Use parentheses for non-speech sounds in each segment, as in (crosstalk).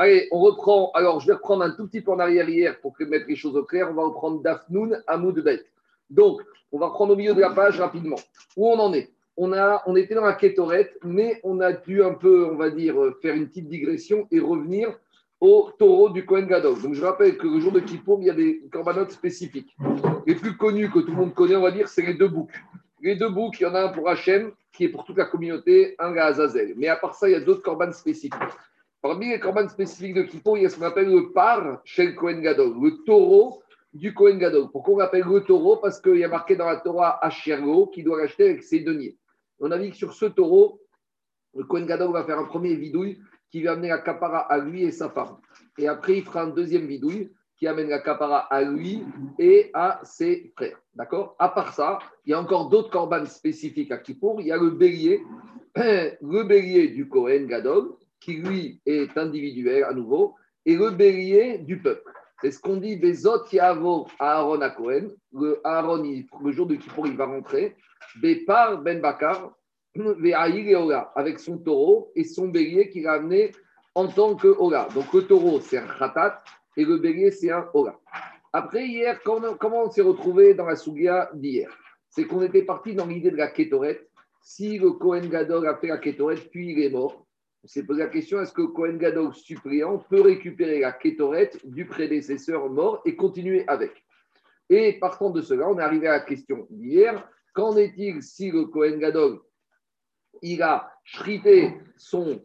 Allez, on reprend. Alors, je vais reprendre un tout petit peu en arrière hier pour mettre les choses au clair. On va reprendre Dafnoun Bet. Donc, on va reprendre au milieu de la page rapidement. Où on en est? On, a, on était dans la Kétorette, mais on a dû un peu, on va dire, faire une petite digression et revenir au taureau du Kohen Gadol. Donc, je rappelle que le jour de Kippour, il y a des corbanotes spécifiques. Les plus connus que tout le monde connaît, on va dire, c'est les deux boucs. Les deux boucs, il y en a un pour Hachem, qui est pour toute la communauté, un à Azazel. Mais à part ça, il y a d'autres corbanes spécifiques. Parmi les corbanes spécifiques de Kippour, il y a ce qu'on appelle le par chez le Kohen Gadol, le taureau du Kohen Gadol. Pourquoi on l'appelle le taureau? Parce qu'il y a marqué dans la Torah Ashergo qui doit l'acheter avec ses deniers. On a dit que sur ce taureau, le Kohen Gadol va faire un premier vidouille qui va amener la capara à lui et sa femme. Et après, il fera un deuxième vidouille qui amène la capara à lui et à ses frères. D'accord? À part ça, il y a encore d'autres corbanes spécifiques à Kippour. Il y a le bélier, (clears throat) le bélier du Kohen Gadol, qui lui est individuel à nouveau, et le bélier du peuple. C'est ce qu'on dit Bezot Yavo Aaron à Cohen. Le Aaron, le jour de Kippour, il va rentrer. Bepar Ben Bakar, avec son taureau et son bélier qu'il a amené en tant que Ola. Donc le taureau, c'est un Khatat et le bélier, c'est un Ola. Après, hier, comment on s'est retrouvé dans la Sougia d'hier? C'est qu'on était parti dans l'idée de la Kétoret. Si le Kohen Gadol a fait la Kétoret, puis il est mort, s'est posé la question est-ce que Kohen Gadol suppléant peut récupérer la Kétoret du prédécesseur mort et continuer avec? Et partant de cela, on est arrivé à la question d'hier. Qu'en est-il si le Kohen Gadol il a shrité son,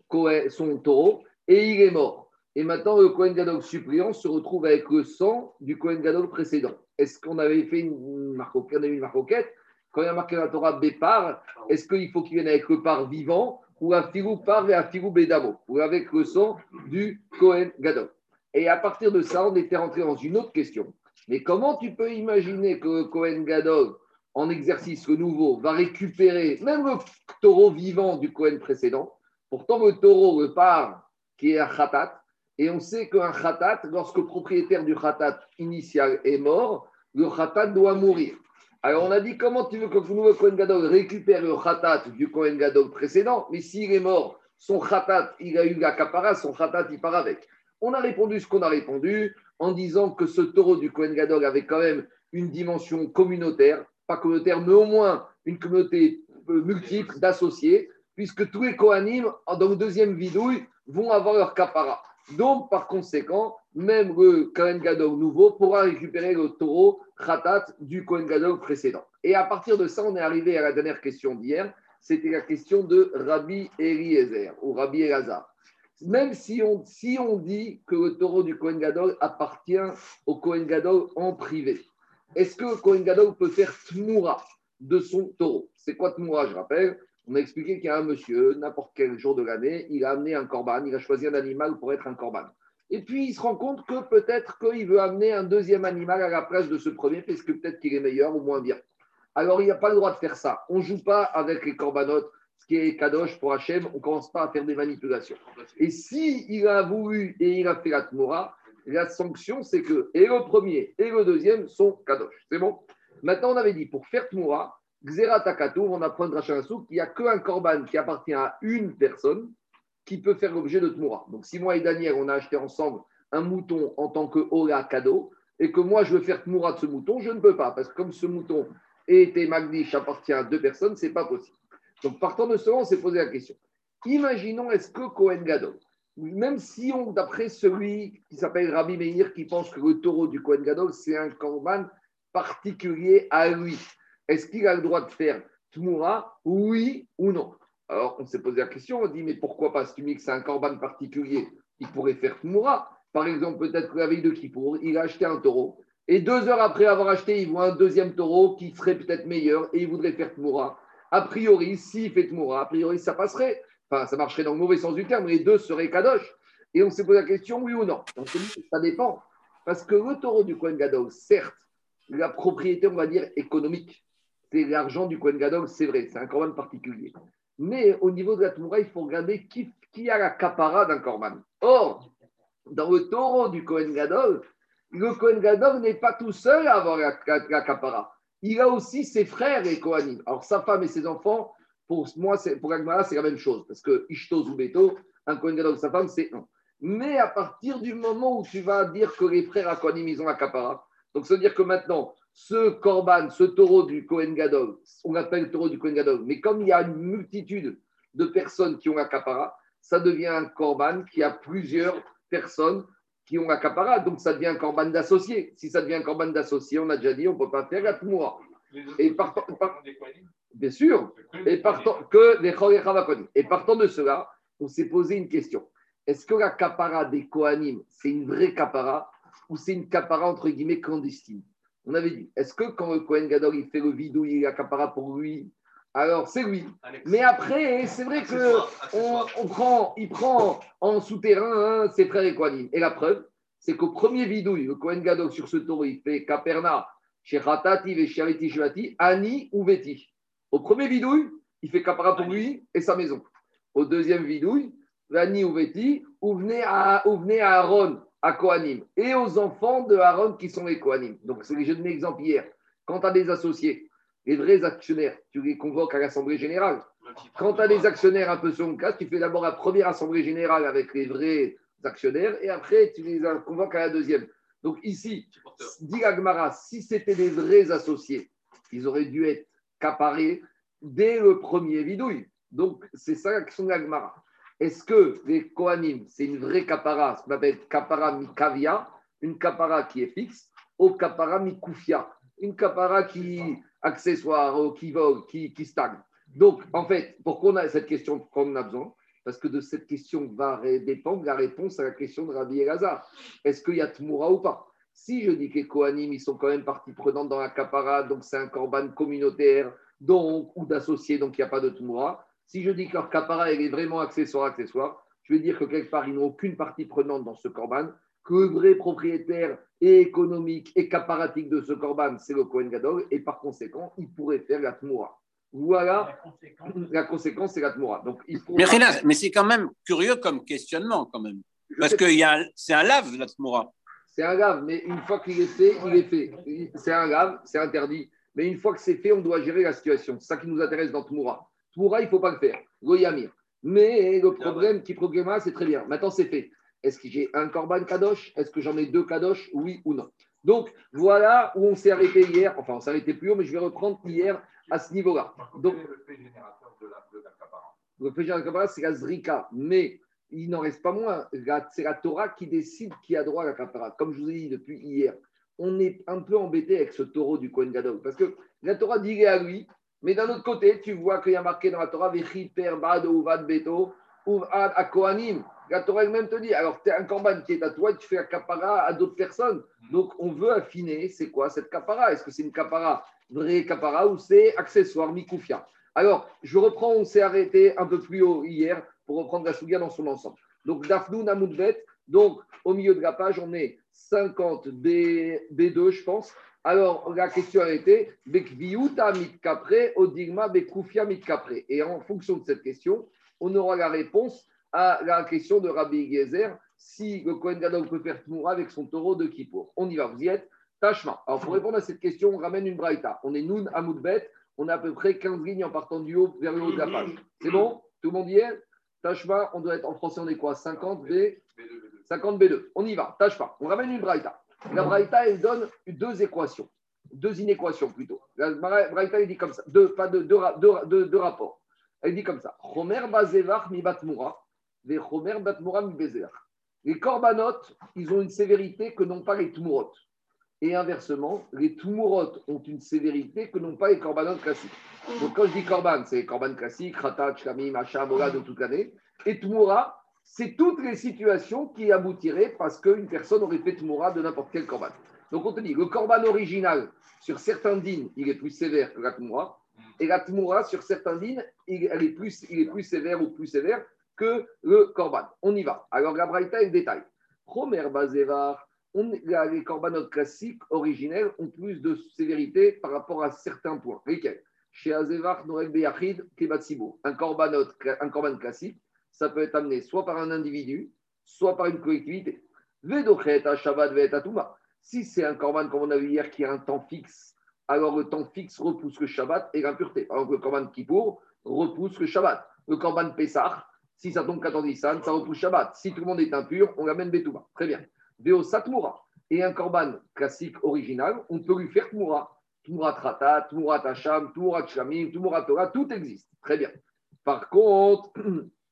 son taureau et il est mort? Et maintenant, le Kohen Gadol suppléant se retrouve avec le sang du Kohen Gadol précédent. Est-ce qu'on avait fait une marcoquette, une marcoquette Quand il y a marqué la Torah Bépar, est-ce qu'il faut qu'il vienne avec le par vivant? Ou un filou par et un filou bédamo Ou avec le sang du Kohen Gadol Et à partir de ça, on était rentré dans une autre question. Mais comment tu peux imaginer que le Kohen Gadol, en exercice, nouveau, va récupérer même le taureau vivant du Kohen précédent? Pourtant, le taureau, le par qui est un khatat. Et on sait qu'un khatat, lorsque le propriétaire du khatat initial est mort, le khatat doit mourir. Alors on a dit comment tu veux que le nouveau Kohen Gadol récupère le khatat du Kohen Gadol précédent, mais s'il est mort, son khatat, il a eu la capara, son khatat, il part avec. On a répondu ce qu'on a répondu en disant que ce taureau du Kohen Gadol avait quand même une dimension communautaire, pas communautaire, mais au moins une communauté euh, multiple d'associés, puisque tous les Kohanim, dans le deuxième vidouille, vont avoir leur capara. Donc, par conséquent, même le Kohen Gadol nouveau pourra récupérer le taureau Khatat du Kohen Gadol précédent. Et à partir de ça, on est arrivé à la dernière question d'hier. C'était la question de Rabbi Eliezer ou Rabbi Elazar. Même si on, si dit que le taureau du Kohen Gadol appartient au Kohen Gadol en privé, est-ce que le Kohen Gadol peut faire Tmoura de son taureau? C'est quoi Tmoura, je rappelle? On a expliqué qu'il y a un monsieur, n'importe quel jour de l'année, il a amené un corban, il a choisi un animal pour être un corban. Et puis il se rend compte que peut-être qu'il veut amener un deuxième animal à la place de ce premier, parce que peut-être qu'il est meilleur ou moins bien. Alors il n'y a pas le droit de faire ça. On ne joue pas avec les corbanotes, ce qui est kadosh pour Hachem, on ne commence pas à faire des manipulations. Et si il a voulu et il a fait la tmora, la sanction c'est que et le premier et le deuxième sont kadosh. C'est bon? Maintenant on avait dit pour faire tmora, Xeratakatour, on apprend de qu'il n'y a qu'un korban qui appartient à une personne qui peut faire l'objet de Tmoura. Donc, si moi et Daniel, on a acheté ensemble un mouton en tant que Ola cadeau, et que moi, je veux faire Tmoura de ce mouton, je ne peux pas, parce que comme ce mouton était Magdish appartient à deux personnes, ce n'est pas possible. Donc, partant de cela, on s'est posé la question. Imaginons, est-ce que Cohen Gadol, même si on, d'après celui qui s'appelle Rabbi Meir, qui pense que le taureau du Cohen Gadol, c'est un korban particulier à lui, est-ce qu'il a le droit de faire Tmoura, oui ou non? Alors, on s'est posé la question, on dit, mais pourquoi pas Si tu me que c'est un corban particulier, il pourrait faire Tmoura. Par exemple, peut-être que la veille de Kippour, il a acheté un taureau, et deux heures après avoir acheté, il voit un deuxième taureau qui serait peut-être meilleur, et il voudrait faire Tmoura. A priori, s'il fait Tmoura, a priori, ça passerait. Enfin, ça marcherait dans le mauvais sens du terme, les deux seraient Kadosh. Et on s'est posé la question, oui ou non? Donc, ça dépend. Parce que le taureau du Kohen Gadol, certes, la propriété, on va dire, économique, c'est l'argent du Kohen Gadol, c'est vrai, c'est un korban particulier. Mais au niveau de la Toura, il faut regarder qui, qui a la capara d'un korban. Or, dans le taureau du Kohen Gadol, le Kohen Gadol n'est pas tout seul à avoir la, capara. Il a aussi ses frères et Kohanim. Alors, sa femme et ses enfants, pour moi, pour Agmara, c'est la même chose. Parce que Ishto Zubeto, un Kohen Gadol, sa femme, c'est un. mais à partir du moment où tu vas dire que les frères Akonim, ils ont la capara, donc ça veut dire que maintenant, ce korban, ce taureau du Kohen Gadol, on l'appelle taureau du Kohen Gadol, mais comme il y a une multitude de personnes qui ont capara, ça devient un korban qui a plusieurs personnes qui ont capara, donc ça devient un korban d'associé. Si ça devient un korban d'associé, on a déjà dit, on ne peut pas faire la tmoura. Et partant, bien sûr, et partant, que les Et partant de cela, on s'est posé une question. Est-ce que la capara des Kohanim, c'est une vraie capara ou c'est une capara entre guillemets clandestine? On avait dit, est-ce que quand le Kohen Gadol il fait le vidou, il a capara pour lui alors, c'est lui. Mais après, c'est vrai que on, prend, il prend en souterrain hein, ses frères et Kohanim. Et la preuve, c'est qu'au premier vidouille, le Kohen Gadol sur ce taureau, il fait Kaperna, chez Ratati et Shariti Shvati, Ani ou Veti. Au premier vidouille, il fait Kapara pour lui et sa maison. Au deuxième vidouille, Ani ou Veti, ou venez à, à Aaron, à Kohanim, et aux enfants de Aaron qui sont les Kohanim. Donc, c'est jeux de l'exemple hier. Quand tu as des associés, les vrais actionnaires, tu les convoques à l'Assemblée générale. Quand tu as des actionnaires un peu sur le cas, tu fais d'abord la première Assemblée générale avec les vrais actionnaires et après tu les convoques à la deuxième. Donc ici, dit Agmara, si c'était des vrais associés, ils auraient dû être caparés dès le premier vidouille. Donc c'est ça la question d'Agmara. Est-ce que les Kohanim, c'est une vraie capara, ce qu'on appelle capara mikavia, une capara qui est fixe, ou capara mikufia, une capara qui accessoire, qui vogue, qui, stagne. Donc, en fait, pourquoi on a cette question qu'on a besoin? Parce que de cette question va dépendre la réponse à la question de Rabbi Elazar. Est-ce qu'il y a Tmoura ou pas? Si je dis que les Kohanim, ils sont quand même partie prenante dans la capara, donc c'est un corban communautaire, donc, ou d'associés, donc il n'y a pas de Tmoura. Si je dis que leur capara est vraiment accessoire, accessoire, je vais dire que quelque part, ils n'ont aucune partie prenante dans ce corban, que le vrai propriétaire économique et caparatique de ce corban, c'est le Kohen Gadol, et par conséquent, il pourrait faire la Tmoura. Voilà la conséquence, c'est la Tmoura. Donc, il Mais, mais c'est quand même curieux comme questionnement, quand même. Parce que c'est un lave, la Tmoura. C'est un lave, mais une fois qu'il est fait, il est fait. C'est un lave, c'est interdit. Mais une fois que c'est fait, on doit gérer la situation. C'est ça qui nous intéresse dans Tmoura. Tmoura, il ne faut pas le faire. Goyamir. Mais le problème qui programme, c'est très bien. Maintenant, c'est fait. Est-ce que j'ai un Corban Kadosh? Est-ce que j'en ai deux Kadosh? Oui ou non Donc, voilà où on s'est arrêté hier. Enfin, on s'est arrêté plus haut, mais je vais reprendre hier à ce niveau-là. Donc, le fait générateur de la, Le fait générateur c'est la Zrika. Mais il n'en reste pas moins. C'est la Torah qui décide qui a droit à la Kapara. Comme je vous ai dit depuis hier, on est un peu embêté avec ce taureau du Kohen Gadol. Parce que la Torah dit à lui. Mais d'un autre côté, tu vois qu'il y a marqué dans la Torah, Vechi Per Bad Uvad Beto, Uvad Akohanim. La Torah elle-même te dit, alors tu es un corban qui est à toi, tu fais un capara à d'autres personnes. Donc on veut affiner, c'est quoi cette capara Est-ce que c'est une capara vraie capara ou c'est accessoire, mikoufia Alors, je reprends, on s'est arrêté un peu plus haut hier pour reprendre la souga dans son ensemble. Donc Dafnou Namoudvet, donc au milieu de la page, on est 50 B, B2, je pense. Alors, la question a été Odigma Bekufia mitkapre. Et en fonction de cette question, on aura la réponse à la question de Rabbi Gezer si le Kohen Gadol peut faire Tmoura avec son taureau de Kippour. On y va, vous y êtes Tachma. Alors, pour répondre à cette question, on ramène une braïta. On est Noun Amoudbet, on a à peu près 15 lignes en partant du haut vers le haut de la page. C'est bon? Tout le monde y est? Tachma, on doit être en français, on est quoi? 50 B? 50 B2. On y va, Tachma. On ramène une braïta. La braïta, elle donne deux équations. Deux inéquations plutôt. La braïta, elle dit comme ça. Pas deux, rapports. Elle dit comme ça. Romer Bazevach mi Batmoura. Les korbanot, ils ont une sévérité que n'ont pas les tumurot. Et inversement, les tumurot ont une sévérité que n'ont pas les korbanot classiques. Donc quand je dis korban, c'est les korban classiques, rata, chami, macha, de toute l'année. Et tumura, c'est toutes les situations qui aboutiraient parce qu'une personne aurait fait tumura de n'importe quel korban. Donc on te dit, le korban original, sur certains dînes, il est plus sévère que la tumura. Et la tumura, sur certains dînes, il, est plus, il est plus sévère ou plus sévère que le korban. On y va. Alors, la braïta est le détail. Romer Bazevar, les corbanotes classiques, originels, ont plus de sévérité par rapport à certains points. Lesquels? Chez Azevar, Norek Beyachid, Kebatsibo. Un korbanot, un korban classique, ça peut être amené soit par un individu, soit par une collectivité. Vedochet, Shabbat, Vetatuma. Si c'est un korban, comme on a vu hier, qui a un temps fixe, alors le temps fixe repousse le Shabbat et l'impureté. Par exemple, le korban Kippour repousse le Shabbat. Le korban Pessah, Si ça tombe 14 Nissan, ça repousse Shabbat. Si tout le monde est impur, on l'amène Betouba. Très bien. Veo Satmoura. Et un korban classique original, on peut lui faire Tmoura. Tmoura Trata, Tmoura Tacham, Tmoura Tchamim, Tmoura Torah, tout existe. Très bien. Par contre, (clears throat)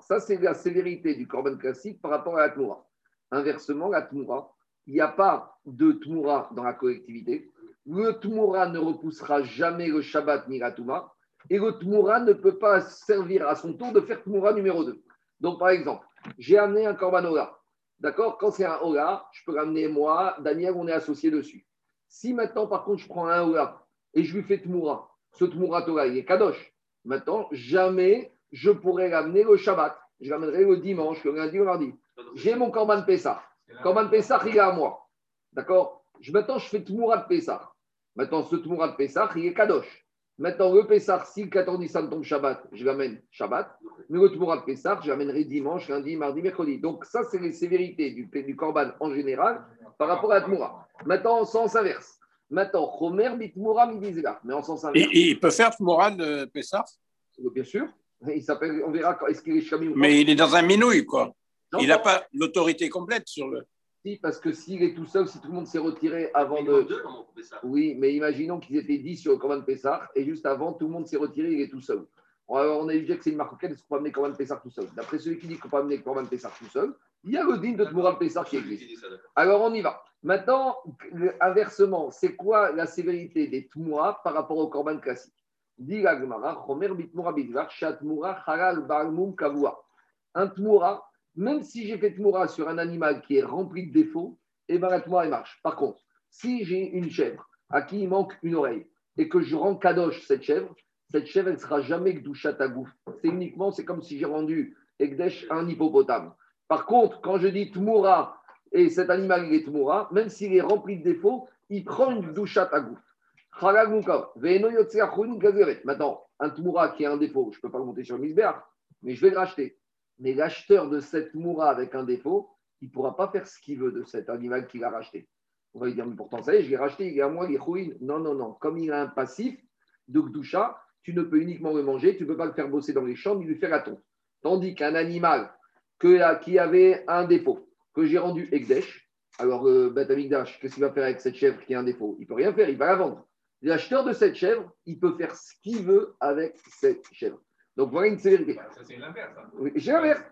ça c'est la sévérité du korban classique par rapport à la Tmoura. Inversement, la Tmoura, il n'y a pas de Tmoura dans la collectivité. Le Tmoura ne repoussera jamais le Shabbat ni la Touma. Et le Tmoura ne peut pas servir à son tour de faire Tmoura numéro 2. Donc, par exemple, j'ai amené un Korban Ola. D'accord? Quand c'est un Ola, je peux ramener moi, Daniel, on est associé dessus. Si maintenant, par contre, je prends un Ola et je lui fais Tmoura, ce Tmoura Torah, il est Kadosh. Maintenant, jamais je pourrais l'amener le Shabbat. Je l'amènerai le dimanche, le lundi, le mardi. J'ai mon Korban Pessah. Korban Pessah, il est à moi. D'accord? Maintenant, je fais Tmoura de Pessah. Maintenant, ce Tmoura de Pessah, il est Kadosh. Maintenant, le Pessah, si le 14 Nissan tombe Shabbat, je l'amène Shabbat. Mais le Tmoura de Pessah, je l'amènerai dimanche, lundi, mardi, mercredi. Donc, ça, c'est les sévérités du, du Korban en général par rapport à la Tmoura. Maintenant, en sens inverse. Maintenant, Chomer Bitmoura Midizela. Mais en sens inverse. Et, il peut faire Tmoura de Pessah? Bien sûr. Il s'appelle, on verra est-ce qu'il est Shami ou Mais il est dans un minouille, quoi. il n'a pas l'autorité complète sur le. Si, parce que s'il est tout seul, si tout le monde s'est retiré avant de. oui, mais imaginons qu'ils étaient 10 sur le Corban Pessar et juste avant, tout le monde s'est retiré, il est tout seul. On a dit que c'est une marocaine, est-ce qu'on peut amener Corban Pessar tout seul? D'après celui qui dit qu'on peut amener Corban Pessar tout seul, il y a le din de Tmoural Pessar qui existe. Alors on y va. Maintenant, inversement, c'est quoi la sévérité des Tmoura par rapport au Corban classique? Un tmoura, même si j'ai fait tmoura sur un animal qui est rempli de défauts, et eh bien la tmoura, marche. Par contre, si j'ai une chèvre à qui il manque une oreille et que je rends kadosh cette chèvre, cette chèvre, ne sera jamais gdouchat à. C'est comme si j'ai rendu Ekdesh un hippopotame. Par contre, quand je dis tmoura et cet animal est tmoura, même s'il est rempli de défauts, il prend une gdouchat à. Maintenant, un Tmoura qui a un défaut, je ne peux pas le monter sur misbéach, mais je vais le racheter. Mais l'acheteur de cette Tmoura avec un défaut, il ne pourra pas faire ce qu'il veut de cet animal qu'il a racheté. On va lui dire, mais pourtant, ça y est, je l'ai racheté, il est à moi, il est Non, non, non. Comme il a un passif de Gdoucha, tu ne peux uniquement le manger, tu ne peux pas le faire bosser dans les champs, ni lui faire la tonte. Tandis qu'un animal qui avait un défaut, que j'ai rendu Ekdesh, alors, euh, qu'est-ce qu'il va faire avec cette chèvre qui a un défaut? Il ne peut rien faire, il va la vendre. L'acheteur de cette chèvre, il peut faire ce qu'il veut avec cette chèvre. Donc voilà une sévérité. Ça, c'est l'inverse. Hein. Oui, c'est l'inverse.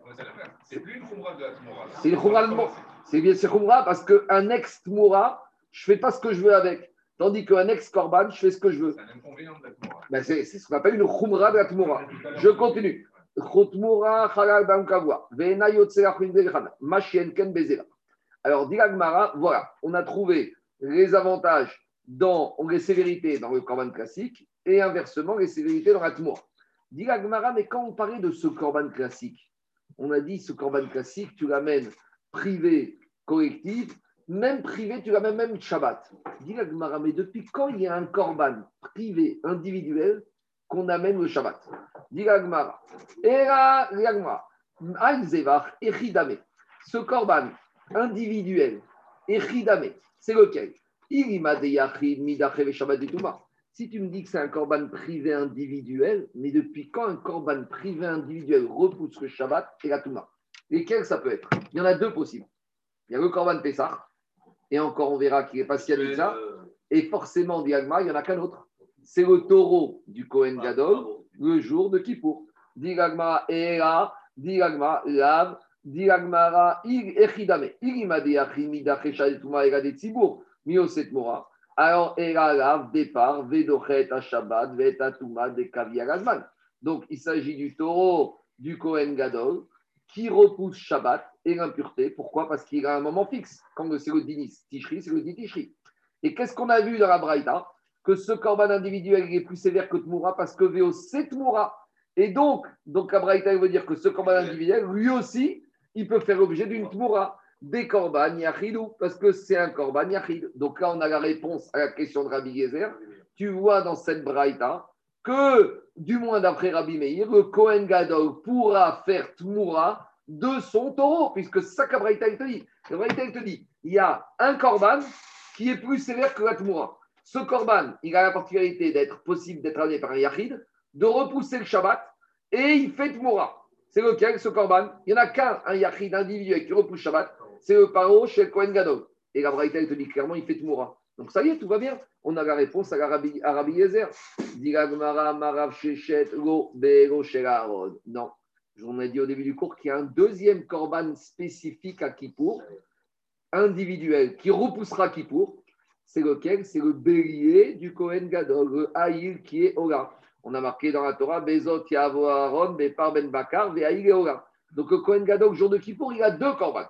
C'est plus une khumra de la tmoura. C'est une khumra de C'est bien, c'est khumra parce qu'un ex-tmoura, je ne fais pas ce que je veux avec. Tandis qu'un ex-korban, je fais ce que je veux. C'est un inconvénient de la tmoura. Ben c'est, ce qu'on appelle une khumra de la tmoura. Je continue. Alors, dit voilà, on a trouvé les avantages dans les sévérités dans le Corban classique et inversement les sévérités dans la Tmour. Dit mais quand on parlait de ce Corban classique, on a dit ce Corban classique, tu l'amènes privé, collectif, même privé, tu l'amènes même Shabbat. Dit mais depuis quand il y a un Corban privé, individuel, qu'on amène le Shabbat? Dit Gmara, Era Echidame. Ce Corban individuel, Echidame, c'est lequel? Si tu me dis que c'est un corban privé individuel, mais depuis quand un corban privé individuel repousse le Shabbat et la Touma? Lesquels ça peut être? Il y en a deux possibles. Il y a le corban Pessah, et encore on verra qu'il est pas si ça. Et forcément, Diagma, il n'y en a qu'un autre. C'est le taureau du Kohen Gadol, le jour de Kippour. Diagma, Era, Diagma, Lav, Diagmara, Echidame. Touma, Era des Mora. Alors, Eralav, départ, Vedochet, Shabbat, Vetatuma, Gazman. Donc, il s'agit du taureau du Kohen Gadol qui repousse Shabbat et l'impureté. Pourquoi? Parce qu'il a un moment fixe. Quand c'est le Dinis Tishri, c'est le Tishri. Et qu'est-ce qu'on a vu dans la Braïta? Que ce korban individuel est plus sévère que Tmoura parce que Véo, c'est Tmoura. Et donc, donc la Braïta veut dire que ce korban individuel, lui aussi, il peut faire l'objet d'une Tmoura des korban yachidou, parce que c'est un korban yachid. Donc là, on a la réponse à la question de Rabbi Gezer. Tu vois dans cette braïta que, du moins d'après Rabbi Meir, le Kohen Gadol pourra faire Tmoura de son taureau, puisque c'est ça que braïta te dit. Braïta te dit, il y a un korban qui est plus sévère que la Tmoura. Ce korban, il a la particularité d'être possible d'être amené par un yachid, de repousser le Shabbat et il fait Tmoura. C'est lequel ce Corban? Il n'y en a qu'un, un Yachid individuel qui repousse Shabbat, c'est le paro chez Kohen Gadol. Et la Braïta, te dit clairement, il fait Tmoura. Donc ça y est, tout va bien. On a la réponse à la Rabbi, à Rabbi Yezer. Non. Vous ai dit au début du cours qu'il y a un deuxième Corban spécifique à Kippour, individuel, qui repoussera Kippour. C'est lequel? C'est le bélier du Kohen Gadol, le Haïl qui est. On a marqué dans la Torah, Bezot Yavo Aaron, Bepar Ben Bakar, Vehaïl et Ola. Donc le Kohen Gadol, jour de Kippour, il a deux Corban.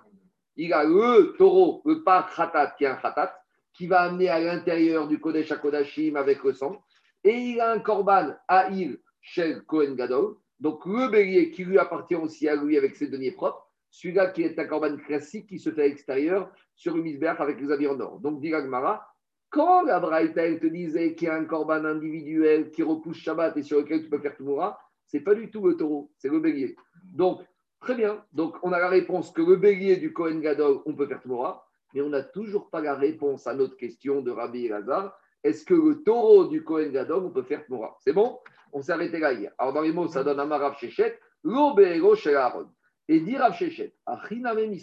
Il a le taureau, le Par Khatat, qui est un Khatat, qui va amener à l'intérieur du Kodesh HaKodashim avec le sang. Et il a un Korban Haïl chez Kohen Gadol, donc le bélier qui lui appartient aussi à lui avec ses deniers propres, celui-là qui est un Korban classique qui se fait à l'extérieur sur le misbeach avec les avions d'or. Donc dit Gmara, quand la Braïta te disait qu'il y a un Korban individuel qui repousse Shabbat et sur lequel tu peux faire Tumura, c'est pas du tout le taureau, c'est le bélier. Donc Très bien. Donc, on a la réponse que le bélier du Kohen Gadol, on peut faire Tumora, mais on n'a toujours pas la réponse à notre question de Rabbi Elazar. Est-ce que le taureau du Kohen Gadol, on peut faire Tumora C'est bon? On s'est arrêté là hier. Alors, dans les mots, ça donne un Rav Shechet, l'obéro Aaron. Et dire Rav Shechet, Achiname.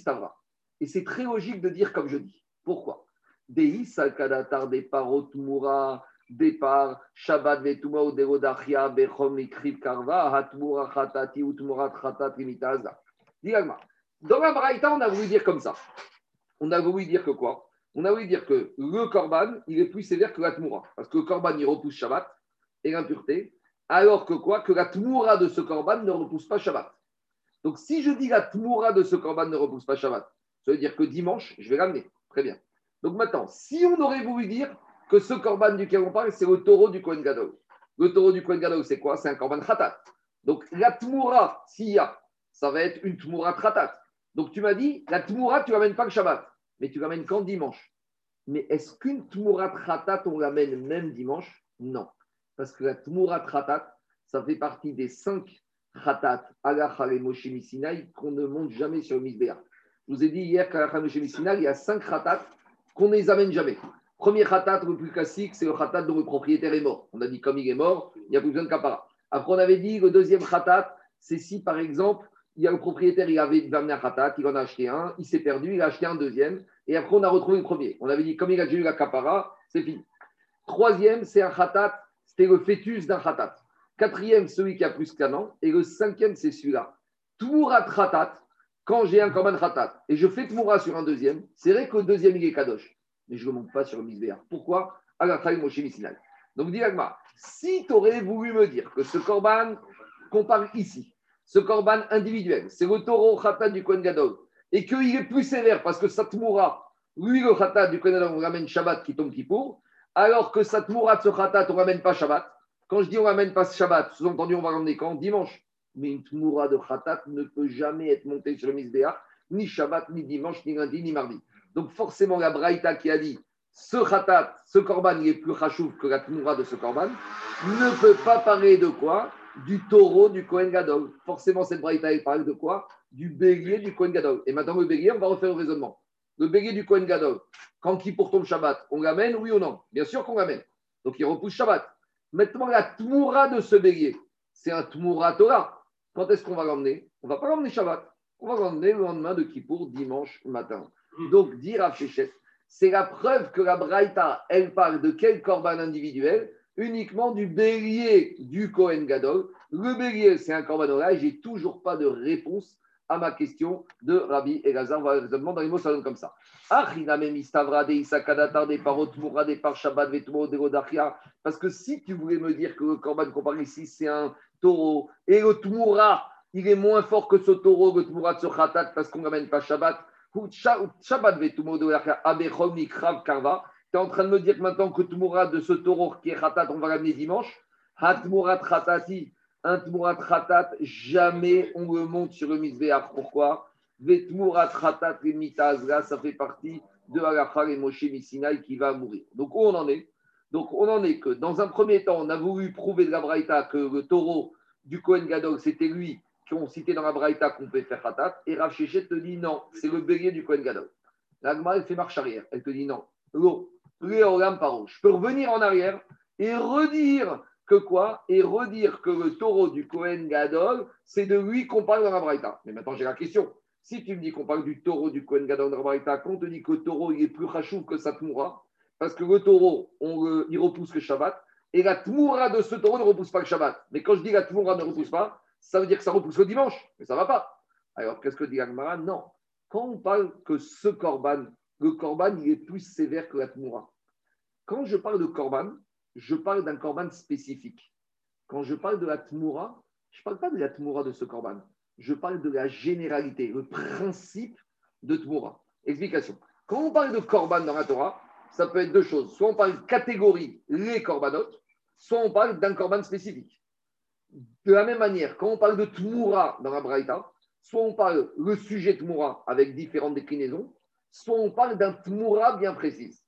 Et c'est très logique de dire comme je dis. Pourquoi? Dei Salkadatar des Parot Mura départ, Shabbat vetuma ou bechom ikrib karva, hatmura chatati ou tmurat chatat limitaza. Dans la Braïta, on a voulu dire comme ça. On a voulu dire que quoi? On a voulu dire que le korban, il est plus sévère que la tmoura. Parce que le korban, il repousse Shabbat et l'impureté. Alors que quoi? Que la tmoura de ce korban ne repousse pas Shabbat. Donc si je dis la tmoura de ce korban ne repousse pas Shabbat, ça veut dire que dimanche, je vais l'amener. Très bien. Donc maintenant, si on aurait voulu dire que ce korban duquel on parle, c'est le taureau du Kohen Gadol. Le taureau du Kohen Gadol, c'est quoi? C'est un korban khatat. Donc la tmoura, s'il y a, ça va être une tmoura khatat. Donc tu m'as dit, la tmoura, tu l'amènes pas le Shabbat, mais tu l'amènes quand dimanche? Mais est-ce qu'une tmoura khatat, on l'amène même dimanche? Non. Parce que la tmoura khatat, ça fait partie des cinq khatat, alachal et qu'on ne monte jamais sur le Misbéa. Je vous ai dit hier qu'à la Moshe il y a cinq khatat qu'on ne les amène jamais. Premier khatat, le plus classique, c'est le khatat dont le propriétaire est mort. On a dit comme il est mort, il n'y a plus besoin de kapara. Après, on avait dit le deuxième khatat, c'est si par exemple, il y a le propriétaire, il avait amené un khatat, il en a acheté un, il s'est perdu, il a acheté un deuxième, et après on a retrouvé le premier. On avait dit comme il a déjà eu la kapara, c'est fini. Troisième, c'est un khatat, c'était le fœtus d'un khatat. Quatrième, celui qui a plus qu'un an. Et le cinquième, c'est celui-là. Tmourat khatat, quand j'ai un korban khatat, et je fais tmoura sur un deuxième, c'est vrai que le deuxième, il est kadosh mais je ne le montre pas sur le misbéa. Pourquoi? Donc, dis si tu aurais voulu me dire que ce korban qu'on parle ici, ce korban individuel, c'est le taureau khatat du Kohen Gadol, et qu'il est plus sévère parce que Satmoura, lui, le khatat du Kohen Gadol, on ramène Shabbat qui tombe qui pour, alors que Satmoura de ce khatat, on ne ramène pas Shabbat. Quand je dis on ne ramène pas Shabbat, sous-entendu, on va ramener quand? Dimanche. Mais une Tmoura de khatat ne peut jamais être montée sur le misbéa, ni Shabbat, ni dimanche, ni lundi, ni mardi. Donc forcément, la Braïta qui a dit ce khatat, ce korban, il est plus rachouf que la tmoura de ce korban, ne peut pas parler de quoi? Du taureau du Kohen Gadol. Forcément, cette Braïta, elle parle de quoi? Du bélier du Kohen Gadol. Et maintenant, le bélier, on va refaire le raisonnement. Le bélier du Kohen Gadol, quand qui ton Shabbat, on l'amène, oui ou non? Bien sûr qu'on l'amène. Donc il repousse Shabbat. Maintenant, la tmoura de ce bélier, c'est un tmoura Torah. Quand est-ce qu'on va l'emmener? On ne va pas l'emmener Shabbat. On va l'emmener le lendemain de Kippour, dimanche matin. Donc, dire à c'est la preuve que la Braïta, elle parle de quel korban individuel? Uniquement du bélier du Kohen Gadol. Le bélier, c'est un korban oral. J'ai toujours pas de réponse à ma question de Rabbi Elazar. On va raisonnement dans les mots, ça donne comme ça. Parce que si tu voulais me dire que le korban qu'on parle ici, c'est un taureau, et le tmoura, il est moins fort que ce taureau, le tmoura de ce khatat, parce qu'on n'amène pas Shabbat Tu es en train de me dire que maintenant que Tmourat de ce taureau qui est Khatat, on va l'amener dimanche? Hatmourat Khatati, un Khatat, jamais on le monte sur le Mizbeach. Pourquoi? Khatat et Mitazra, ça fait partie de Alachar et Moshe Misinaï qui va mourir. Donc où on en est? Donc on en est que dans un premier temps, on a voulu prouver de la Braïta que le taureau du Kohen Gadol, c'était lui qui cité dans la Braïta qu'on peut faire Khatat, et Rav te dit non, c'est le bélier du Kohen Gadol. L'Agma, elle fait marche arrière. Elle te dit non. Je peux revenir en arrière et redire que quoi Et redire que le taureau du Kohen Gadol, c'est de lui qu'on parle dans la Braïta. Mais maintenant, j'ai la question. Si tu me dis qu'on parle du taureau du Kohen Gadol dans la Braïta, quand on te dit que le taureau il est plus rachou que sa tmoura, parce que le taureau, on le- il repousse le Shabbat, et la tmoura de ce taureau ne repousse pas le Shabbat. Mais quand je dis la tmoura ne repousse pas, ça veut dire que ça repousse le dimanche, mais ça ne va pas. Alors, qu'est-ce que dit Agmara Non. Quand on parle que ce korban, le korban, il est plus sévère que la tmoura. Quand je parle de korban, je parle d'un korban spécifique. Quand je parle de la tmoura, je ne parle pas de la tmoura de ce korban. Je parle de la généralité, le principe de tmoura. Explication. Quand on parle de korban dans la Torah, ça peut être deux choses. Soit on parle de catégorie, les korbanotes, soit on parle d'un korban spécifique. De la même manière, quand on parle de tmoura dans la Braïta, soit on parle le sujet tmoura avec différentes déclinaisons, soit on parle d'un tmoura bien précis.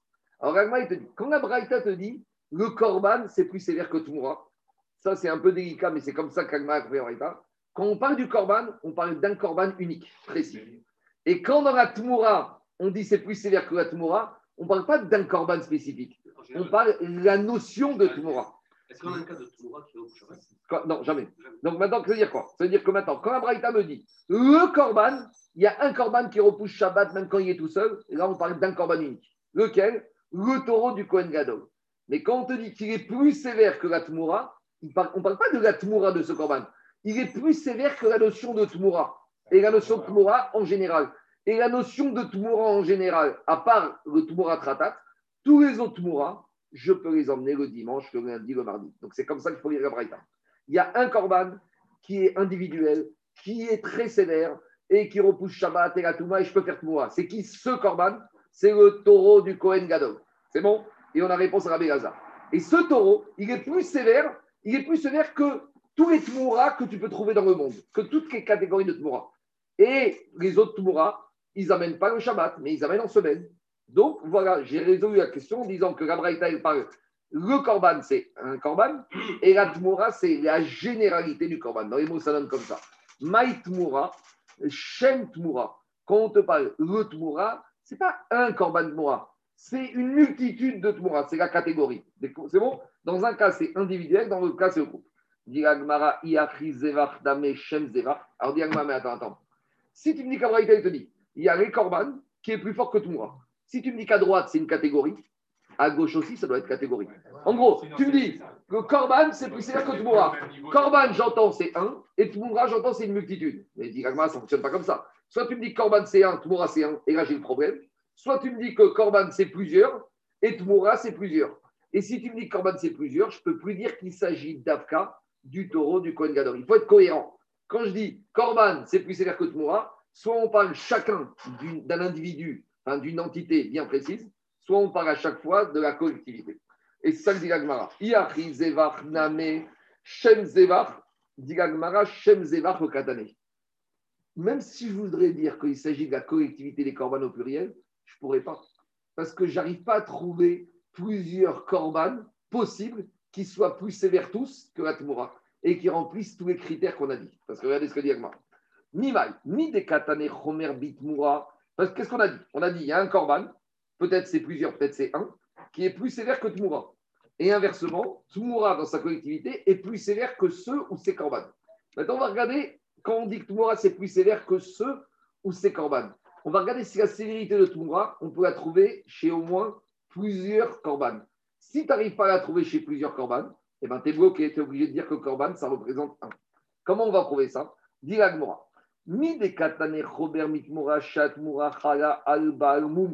Alors, dit, quand la Braïta te dit le korban, c'est plus sévère que tmoura, ça c'est un peu délicat, mais c'est comme ça qu'Agma a compris la Braïta. Quand on parle du korban, on parle d'un korban unique, précis. Et quand dans la tmoura, on dit c'est plus sévère que la tmoura, on ne parle pas d'un korban spécifique. On parle de la notion de tmoura. Est-ce un cas de Toura qui est Non, jamais. Donc maintenant, ça veut dire quoi? Ça veut dire que maintenant, quand la Braïta me dit le korban, il y a un korban qui repousse Shabbat même quand il est tout seul, et là on parle d'un korban unique. Lequel? Le taureau du Kohen Gadol. Mais quand on te dit qu'il est plus sévère que la Tmoura, on ne parle pas de la Tmoura de ce korban. Il est plus sévère que la notion de Tmoura. Et la notion de Tmoura en général. Et la notion de Tmoura en général, à part le Tmoura Tratat, tous les autres Tmoura, je peux les emmener le dimanche, le lundi, le mardi. Donc c'est comme ça qu'il faut lire la Braïta. Il y a un korban qui est individuel, qui est très sévère et qui repousse Shabbat et la Touma et je peux faire Tmoura. C'est qui ce korban? C'est le taureau du Kohen Gadol. C'est bon? Et on a réponse à Rabbi Gaza. Et ce taureau, il est plus sévère, il est plus sévère que tous les Tmoura que tu peux trouver dans le monde, que toutes les catégories de Tmoura. Et les autres Tmoura, ils n'amènent pas le Shabbat, mais ils amènent en semaine. Donc voilà, j'ai résolu la question en disant que la Braïta, parle le korban, c'est un korban, et la tmoura, c'est la généralité du korban. Dans les mots, ça donne comme ça. Maï tmoura, shem tmoura. Quand on te parle le tmoura, c'est pas un korban tmoura, c'est une multitude de tmoura, c'est la catégorie. C'est bon? Dans un cas, c'est individuel, dans l'autre cas, c'est le groupe. Dit Agmara, Iachi zevach dame shem. Alors, dit Agmara, mais attends, attends. Si tu me dis qu'à Braïta, il te dit, il y a les korban qui est plus fort que tmoura. Si tu me dis qu'à droite, c'est une catégorie, à gauche aussi, ça doit être catégorie. En gros, tu me dis que Korban, c'est plus sévère que Tmoura. Korban, j'entends, c'est un, et Tmoura, j'entends, c'est une multitude. Mais dis, ça ne fonctionne pas comme ça. Soit tu me dis que Korban, c'est un, Tmoura, c'est un, et là, j'ai le problème. Soit tu me dis que Korban, c'est plusieurs, et Tmoura, c'est plusieurs. Et si tu me dis que Korban, c'est plusieurs, je ne peux plus dire qu'il s'agit d'Avka, du taureau, du Kohen Gadol. Il faut être cohérent. Quand je dis Korban, c'est plus sévère que Tmoura, soit on parle chacun d'un individu, enfin, d'une entité bien précise, soit on parle à chaque fois de la collectivité. Et ça que dit l'Agmara. Iachi zevach name shem zevach, dit shem zevach au. Même si je voudrais dire qu'il s'agit de la collectivité des corbanes au pluriel, je ne pourrais pas. Parce que j'arrive pas à trouver plusieurs corbanes possibles qui soient plus sévères tous que la Tmoura et qui remplissent tous les critères qu'on a dit. Parce que regardez ce que dit Agmara. Ni maï, ni des katane chomer bitmoura. Parce que qu'est-ce qu'on a dit? On a dit il y a un corban, peut-être c'est plusieurs, peut-être c'est un, qui est plus sévère que Tmoura. Et inversement, Tmoura dans sa collectivité est plus sévère que ceux où c'est Corban. Maintenant, on va regarder, quand on dit que Tmoura c'est plus sévère que ceux où c'est Corban. On va regarder si la sévérité de Tmoura, on peut la trouver chez au moins plusieurs Corban. Si tu n'arrives pas à la trouver chez plusieurs Corban, eh ben, tu es bloqué, tu es obligé de dire que Corban, ça représente un. Comment on va prouver ça? Dis l'Agmora. Mitmura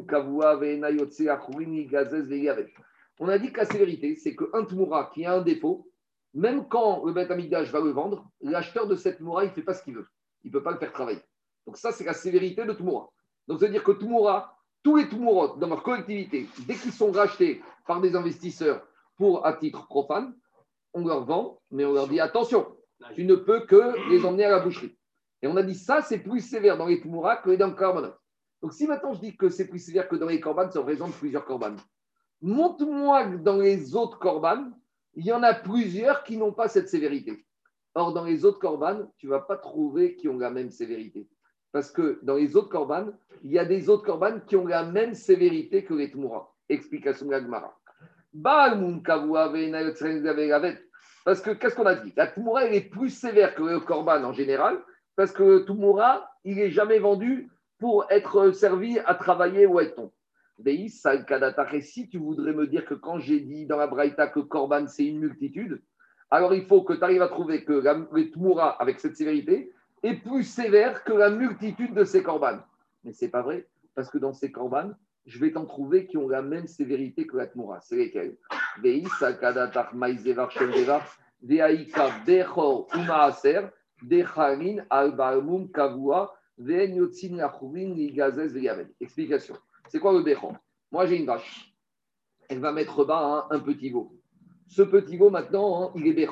kavua gazez. On a dit que la sévérité, c'est qu'un tmoura qui a un défaut, même quand le Beth Amikdash va le vendre, l'acheteur de cette tmoura, il ne fait pas ce qu'il veut. Il ne peut pas le faire travailler. Donc ça, c'est la sévérité de tmoura. Donc ça veut dire que tmoura, tous les tmourot dans leur collectivité, dès qu'ils sont rachetés par des investisseurs pour à titre profane, on leur vend, mais on leur dit attention, tu ne peux que les emmener à la boucherie. Et on a dit ça, c'est plus sévère dans les tmoura que dans les korbanot. Donc si maintenant je dis que c'est plus sévère que dans les korban, ça représente plusieurs korban. Montre-moi que dans les autres korban, il y en a plusieurs qui n'ont pas cette sévérité. Or, dans les autres korban, tu ne vas pas trouver qui ont la même sévérité. Parce que dans les autres korban, il y a des autres korban qui ont la même sévérité que les tmoura. Explication de la Gemara. Parce que qu'est-ce qu'on a dit? La Tmoura, elle est plus sévère que le Corban en général, parce que le Tmoura, il n'est jamais vendu pour être servi à travailler ou à être ton. Si tu voudrais me dire que quand j'ai dit dans la Braïta que Corban, c'est une multitude, alors il faut que tu arrives à trouver que la, le avec cette sévérité, est plus sévère que la multitude de ces Corbanes. Mais c'est pas vrai, parce que dans ces Corbanes, je vais t'en trouver qui ont la même sévérité que la Tmoura. C'est lesquels? Deis, Salkadatar, Maïzevar, Shemdevar, Deaïka, Bechor, Umaaser, Explication. C'est quoi le Bechor Moi, j'ai une vache. Elle va mettre bas un, un petit veau. Ce petit veau, maintenant, hein, il est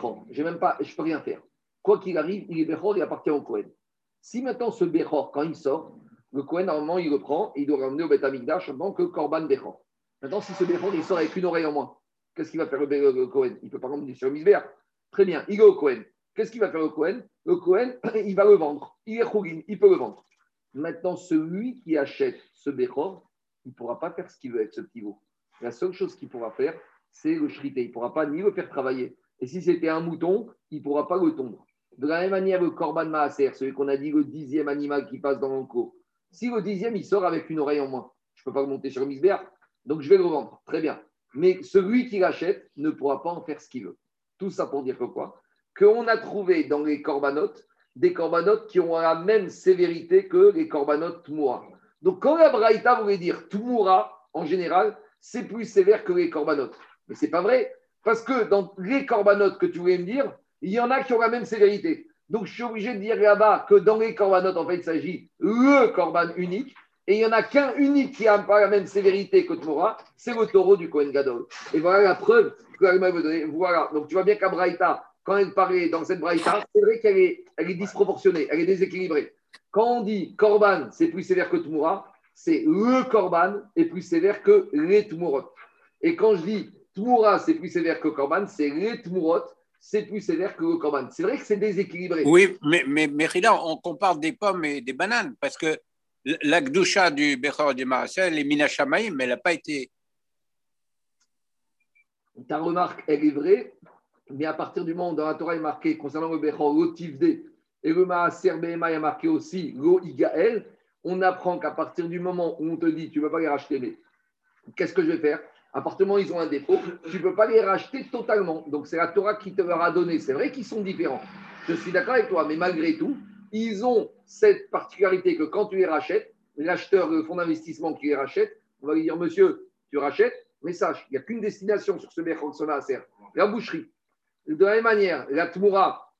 pas, je peux rien faire. Quoi qu'il arrive, il est Bechor, il appartient au Kohen. Si maintenant ce Bechor, quand il sort, le Kohen, normalement, il le prend et il doit ramener au Beth Amikdash en tant que Korban Bechor. Maintenant, si ce Bechor, il sort avec une oreille en moins, qu'est-ce qu'il va faire le, Kohen? Il peut pas ramener sur le Misbéach. Très bien, il est au Kohen. Qu'est-ce qu'il va faire le Kohen? Le Kohen, (clears throat) il va le vendre. Il est Chougin, il peut le vendre. Maintenant, celui qui achète ce Bechor, il ne pourra pas faire ce qu'il veut avec ce petit veau. La seule chose qu'il pourra faire, c'est le shrité. Il ne pourra pas ni le faire travailler. Et si c'était un mouton, il ne pourra pas le tondre. De la même manière, le korban maaser, celui qu'on a dit le dixième animal qui passe dans l'enco, si le dixième, il sort avec une oreille en moins, je ne peux pas le monter sur le donc je vais le revendre. Très bien. Mais celui qui l'achète ne pourra pas en faire ce qu'il veut. Tout ça pour dire que quoi? Qu'on a trouvé dans les corbanotes des corbanotes qui ont la même sévérité que les corbanotes Tmoura. Donc quand la Braïta voulait dire Tmoura, en général, c'est plus sévère que les corbanotes. Mais c'est pas vrai, parce que dans les corbanotes que tu voulais me dire, il y en a qui ont la même sévérité. Donc je suis obligé de dire là-bas que dans les corbanotes, en fait, il s'agit le corban unique. Et il n'y en a qu'un unique qui n'a pas la même sévérité que Tmoura, c'est le taureau du Kohen Gadol. Et voilà la preuve que veut donner. Voilà. Donc tu vois bien qu'à Braïta, quand elle parlait dans cette Braïta, c'est vrai qu'elle est, elle est disproportionnée, elle est déséquilibrée. Quand on dit Korban, c'est plus sévère que Tmoura, c'est le Korban est plus sévère que les Tmourot. Et quand je dis Tmoura, c'est plus sévère que Korban, c'est les Tmourot, c'est plus sévère que le Korban. C'est vrai que c'est déséquilibré. Oui, mais, mais, on compare des pommes et des bananes parce que la Gdusha du Bechor du est Minachamaïm, mais elle n'a pas été. Ta remarque, elle est vraie, mais à partir du moment où dans la Torah est marqué concernant le Bechor, l'Otivde et le Maaser Behema est marqué aussi l'O Igael, on apprend qu'à partir du moment où on te dit tu ne peux pas les racheter, mais qu'est-ce que je vais faire? À ils ont un défaut, tu ne peux pas les racheter totalement. Donc c'est la Torah qui te leur a donné. C'est vrai qu'ils sont différents. Je suis d'accord avec toi, mais malgré tout, ils ont cette particularité que quand tu les rachètes, l'acheteur, le fonds d'investissement qui les rachète, on va lui dire Monsieur, tu rachètes, mais sache, il n'y a qu'une destination sur ce Bechor la boucherie. De la même manière, la Tmoura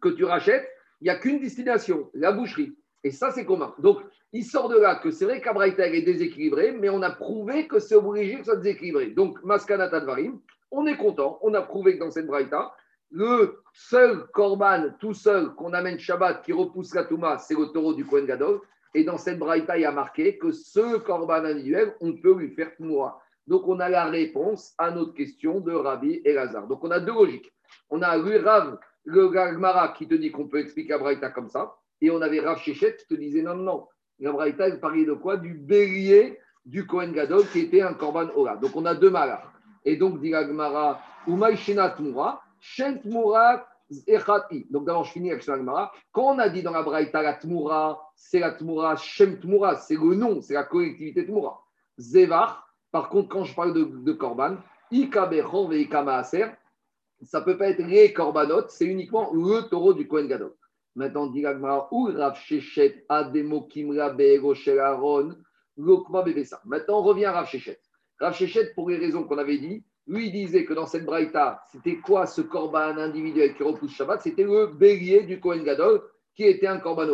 que tu rachètes, il n'y a qu'une destination, la boucherie. Et ça, c'est commun. Donc, il sort de là que c'est vrai qu'Abraïta est déséquilibré, mais on a prouvé que c'est obligé que ce soit déséquilibré. Donc, Maskanat Advarim, on est content, on a prouvé que dans cette Braïta, le seul Korban, tout seul, qu'on amène Shabbat, qui repousse la Touma, c'est le taureau du Kohen Gadol. Et dans cette Braïta, il y a marqué que ce Korban individuel, on peut lui faire Tmoura. Donc, on a la réponse à notre question de Rabbi et Lazare. Donc, on a deux logiques. On a lui, Rav, le Gagmara, qui te dit qu'on peut expliquer la Braïta comme ça. Et on avait Rav Shechet qui te disait non, non. La Braïta, elle parlait de quoi? Du bélier du Kohen Gadol qui était un Korban Ola. Donc, on a deux malars. Et donc, dit la Gemara, Umay Shena Tmoura, Shen Tmoura Echati. Donc, d'abord, je finis avec Gemara. Quand on a dit dans la Braïta, la Tmoura, c'est la Tmoura, Shem Tmoura, c'est le nom, c'est la collectivité Tmoura. Zevar, par contre, quand je parle de, de Korban, Ika Bechor ve Ika Maaser, ça ne peut pas être les Korbanot, c'est uniquement le taureau du Kohen Gadol. Maintenant, dit ou Rav Shechet, Ademo Kimra Aaron. Maintenant, on revient à Rav Shechet. Rav Shechet, pour les raisons qu'on avait dit, lui disait que dans cette braïta, c'était quoi ce korban individuel qui repousse Shabbat? C'était le bélier du Kohen Gadol qui était un korban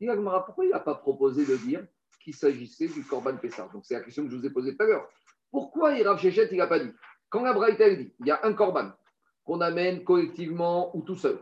l'Agmara, pourquoi il n'a pas proposé de dire qu'il s'agissait du korban Pessah? Donc, c'est la question que je vous ai posée tout à l'heure. Pourquoi Rav Shechet, il n'a pas dit? Quand la braïta, elle dit, il y a un korban qu'on amène collectivement ou tout seul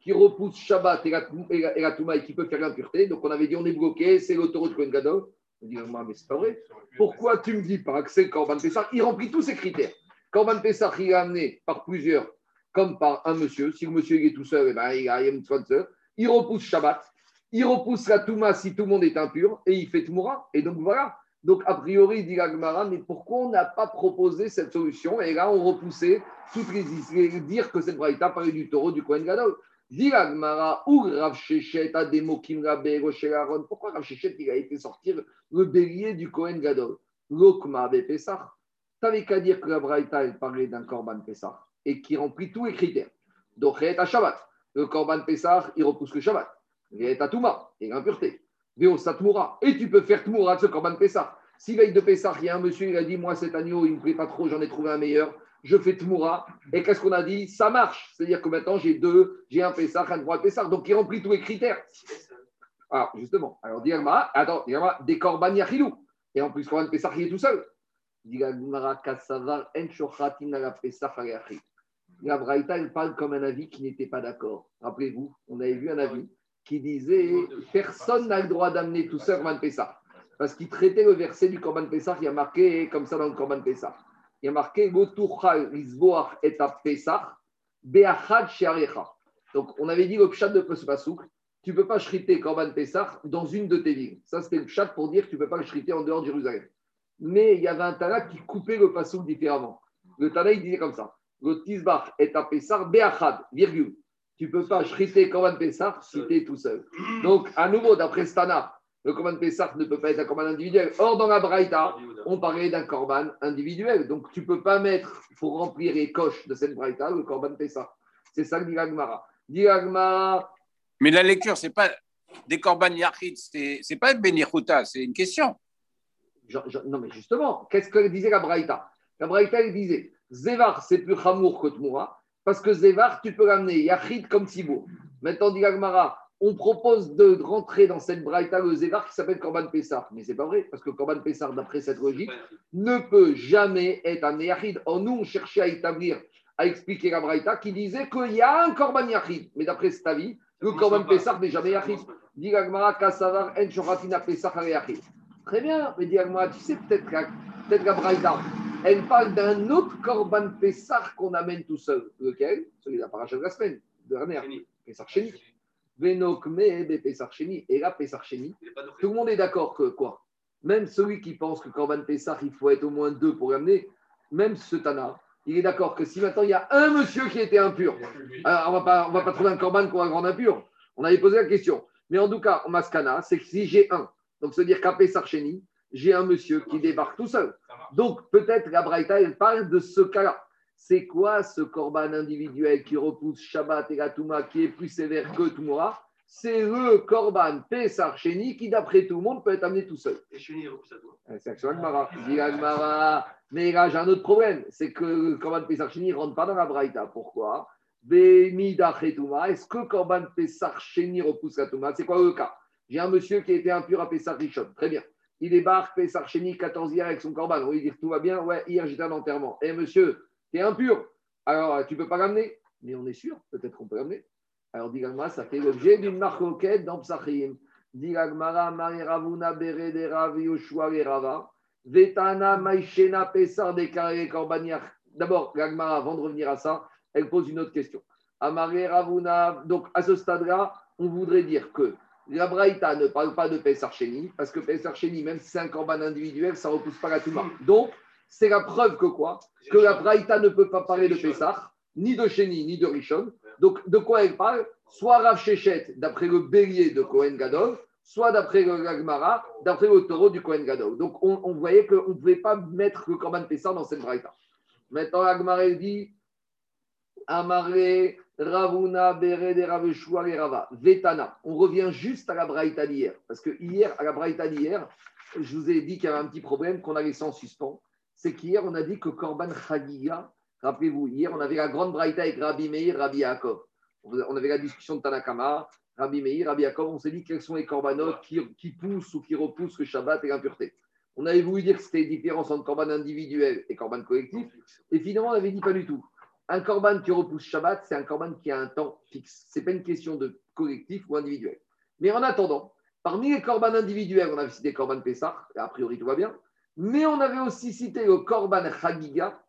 qui repousse Shabbat et la, et la, Touma et qui peut faire l'impureté. Donc on avait dit on est bloqué, c'est de Kohen Gadol. On dit, mais c'est pas vrai. Pourquoi tu me dis pas que Corban Pessah Il remplit tous ces critères. Corban Pessah, il est amené par plusieurs, comme par un monsieur. Si le monsieur est tout seul, eh ben, il a une sponsor. Il repousse Shabbat, il repousse la Touma si tout le monde est impur et il fait Tmoura. Et donc voilà. Donc, a priori, dit l'Agmara, mais pourquoi on n'a pas proposé cette solution Et là, on repoussait toutes les, les dire que cette braïta parlait du taureau du Kohen Gadol. Dit l'Agmara, ou Rav Shechet a des mots Aaron. Pourquoi Rav Shechet, il a été sortir le bélier du Kohen Gadol? Lokma be Pesach. T'avais qu'à dire que la braïta, elle parlait d'un Korban Pesach et qui remplit tous les critères. Donc, à Shabbat. Le Korban Pesach, il repousse le Shabbat. Réet à Touma, et l'impureté. Véo Satmoura. Et tu peux faire Tmoura de ce Korban Pesach. Si veille de Pesach, il monsieur, il a dit Moi, cet agneau, il ne me plaît pas trop, j'en ai trouvé un meilleur. Je fais Tmoura. Et qu'est-ce qu'on a dit? Ça marche. C'est-à-dire que maintenant, j'ai deux, j'ai un Pesach, un droit Pesach. Donc, il remplit tous les critères. Alors, justement. Alors, Diagma, attends, Diagma, des Korban Yachilou. Et en plus, Korban Pesach, il est tout seul. La Braïta, parle comme un avis qui n'était pas d'accord. Rappelez-vous, on avait vu un avis qui disait personne n'a le droit d'amener tout seul Korban Pessah. Parce qu'il traitait le verset du Korban Pessah, il y a marqué comme ça dans le Korban Pessah. Il y a marqué et Pessah, Beachad. Donc, on avait dit le pshat de ce pasouk, tu ne peux pas shriter Korban Pessah dans une de tes villes. Ça, c'était le pshat pour dire que tu ne peux pas le shriter en dehors de Jérusalem. Mais il y avait un Tana qui coupait le pasouk différemment. Le Tana, il disait comme ça le Tisbach est à Pessah, Beachad, virgule. Tu ne peux pas shriter Korban Pessah si tu es tout seul. Donc, à nouveau, d'après Stana, le Korban Pessah ne peut pas être un Korban individuel. Or, dans la Braïta, on parlait d'un Korban individuel. Donc, tu ne peux pas mettre, pour remplir les coches de cette Braïta, le Korban Pessah. C'est ça que dit l'Agmara. Mais la lecture, ce n'est pas des Korban Yachid, ce n'est pas Benichuta, c'est une question. Je- je- non, mais justement, qu'est-ce que disait la Braïta? La Braïta, elle disait Zévar, c'est plus Hamour que Tmoura, parce que Zévar, tu peux l'amener Yachid comme Tibour. Maintenant, dit l'Agmara, on propose de rentrer dans cette Braïta le Zévar qui s'appelle Korban Pessar. Mais c'est pas vrai, parce que Korban Pessar, d'après cette logique, ne peut jamais être un Yachid. Or, nous, on cherchait à établir, à expliquer la Braïta qui disait qu'il y a un Korban Yachid. Mais d'après cet avis, le Korban Pessar n'est jamais Yachid. Dit l'Agmara, Kassavar, En Shoratina Pessar, Yachid. Très bien, mais dit l'Agmara, tu sais, peut-être peut la Braïta, elle parle d'un autre Korban Pessar qu'on amène tout seul. Lequel? Celui de la paracha de la semaine, de la mère. Pessar Sheni. Venokme, be Pessar Sheni. Et là, Pessar Sheni, tout le monde est d'accord que quoi? Même celui qui pense que Korban Pessar, il faut être au moins deux pour l'amener, même ce Tana, il est d'accord que si maintenant il y a un monsieur qui était impur, alors on ne va pas, on va pas trouver un Korban pour un grand impur. On avait posé la question. Mais en tout cas, en Maskana, c'est que si j'ai un, donc se dire qu'à Pessar Sheni, j'ai un monsieur qui débarque tout seul. Donc peut-être la Braïta, elle parle de ce cas-là. C'est quoi ce korban individuel qui repousse Shabbat et la Touma qui est plus sévère que Toumora? C'est le korban Pessar Sheni qui, d'après tout le monde, peut être amené tout seul. Et chez nous, ça doit. Euh, C'est Agmara. Agmara. Mais là, j'ai un autre problème. C'est que le korban Pessar Sheni ne rentre pas dans la Braïta. Pourquoi? Est-ce que korban Pessar Sheni repousse la Touma? C'est quoi le cas? J'ai un monsieur qui a été impur à Pessar Rishon. Très bien. Il débarque, Pessar Sheni, 14 hier avec son korban. On lui dit tout va bien. Ouais, hier j'étais à l'enterrement. Eh monsieur, tu es impur. Alors tu peux pas l'amener. Mais on est sûr, peut-être qu'on peut l'amener. Alors dit ça fait l'objet d'une marque dans Psachim. Dit Gagmara, Mari Ravuna Bere de Rav Yoshua le Rava. Vetana Maïchena Pessar de Kare Korbaniach. D'abord, Gagmara, avant de revenir à ça, elle pose une autre question. Amare Ravuna, donc à ce stade-là, on voudrait dire que la Braïta ne parle pas de Pessar Sheni, parce que Pessar Sheni, même si c'est un corban individuel, ça ne repousse pas la Touma. Donc, c'est la preuve que quoi? Que la Braïta ne peut pas parler de Pessar, ni de Sheni, ni de Rishon. Donc, de quoi elle parle? Soit Rav Shechet, d'après le bélier de Cohen Gadol, soit d'après le Gagmara, d'après le taureau du Cohen Gadol. Donc, on, on voyait qu'on ne pouvait pas mettre le corban Pessar dans cette Braïta. Maintenant, elle dit Amare Ravuna Bere de Raveshua Rava. Vetana. On revient juste à la Braïta d'hier. Parce que hier, à la Braïta d'hier, je vous ai dit qu'il y avait un petit problème qu'on a laissé en suspens. C'est qu'hier, on a dit que Korban Chagiga, rappelez-vous, hier, on avait la grande Braïta avec Rabbi Meir, Rabbi Yaakov. On avait la discussion de Tanakama, Rabbi Meir, Rabbi Yaakov. On s'est dit quels sont les corbanotes qui, poussent ou qui repoussent le Shabbat et l'impureté. On avait voulu dire que c'était une différence entre Korban individuel et Korban collectif. Et finalement, on avait dit pas du tout. Un korban qui repousse Shabbat, c'est un korban qui a un temps fixe. Ce n'est pas une question de collectif ou individuel. Mais en attendant, parmi les korban individuels, on avait cité korban Pessah, a priori tout va bien, mais on avait aussi cité le korban Chagiga,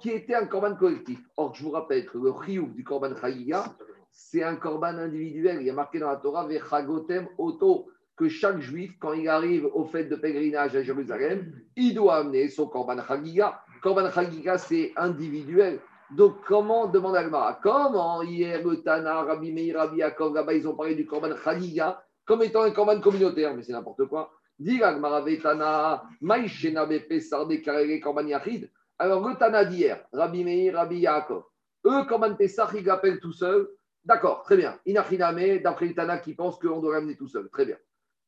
qui était un korban collectif. Or, je vous rappelle que le riouf du korban Chagiga, c'est un korban individuel. Il y a marqué dans la Torah, Vechagotem Oto, que chaque juif, quand il arrive au fait de pèlerinage à Jérusalem, il doit amener son Korban Chagiga. Korban Chagiga, c'est individuel. Donc, comment, demande Agmara, comment hier le Tana, Rabbi Meir, Rabbi Yaakov, ils ont parlé du Korban Chagiga comme étant un Korban communautaire, mais c'est n'importe quoi. Dit Agmara Vetana, Maïshena Bepesar Dekarele Korban Yachid. Alors, le Tana d'hier, Rabbi Meir, Rabbi Yaakov, eux, Korban Pesach, ils l'appellent tout seul. D'accord, très bien. Inachiname, d'après le Tana qui pense qu'on doit ramener tout seul. Très bien.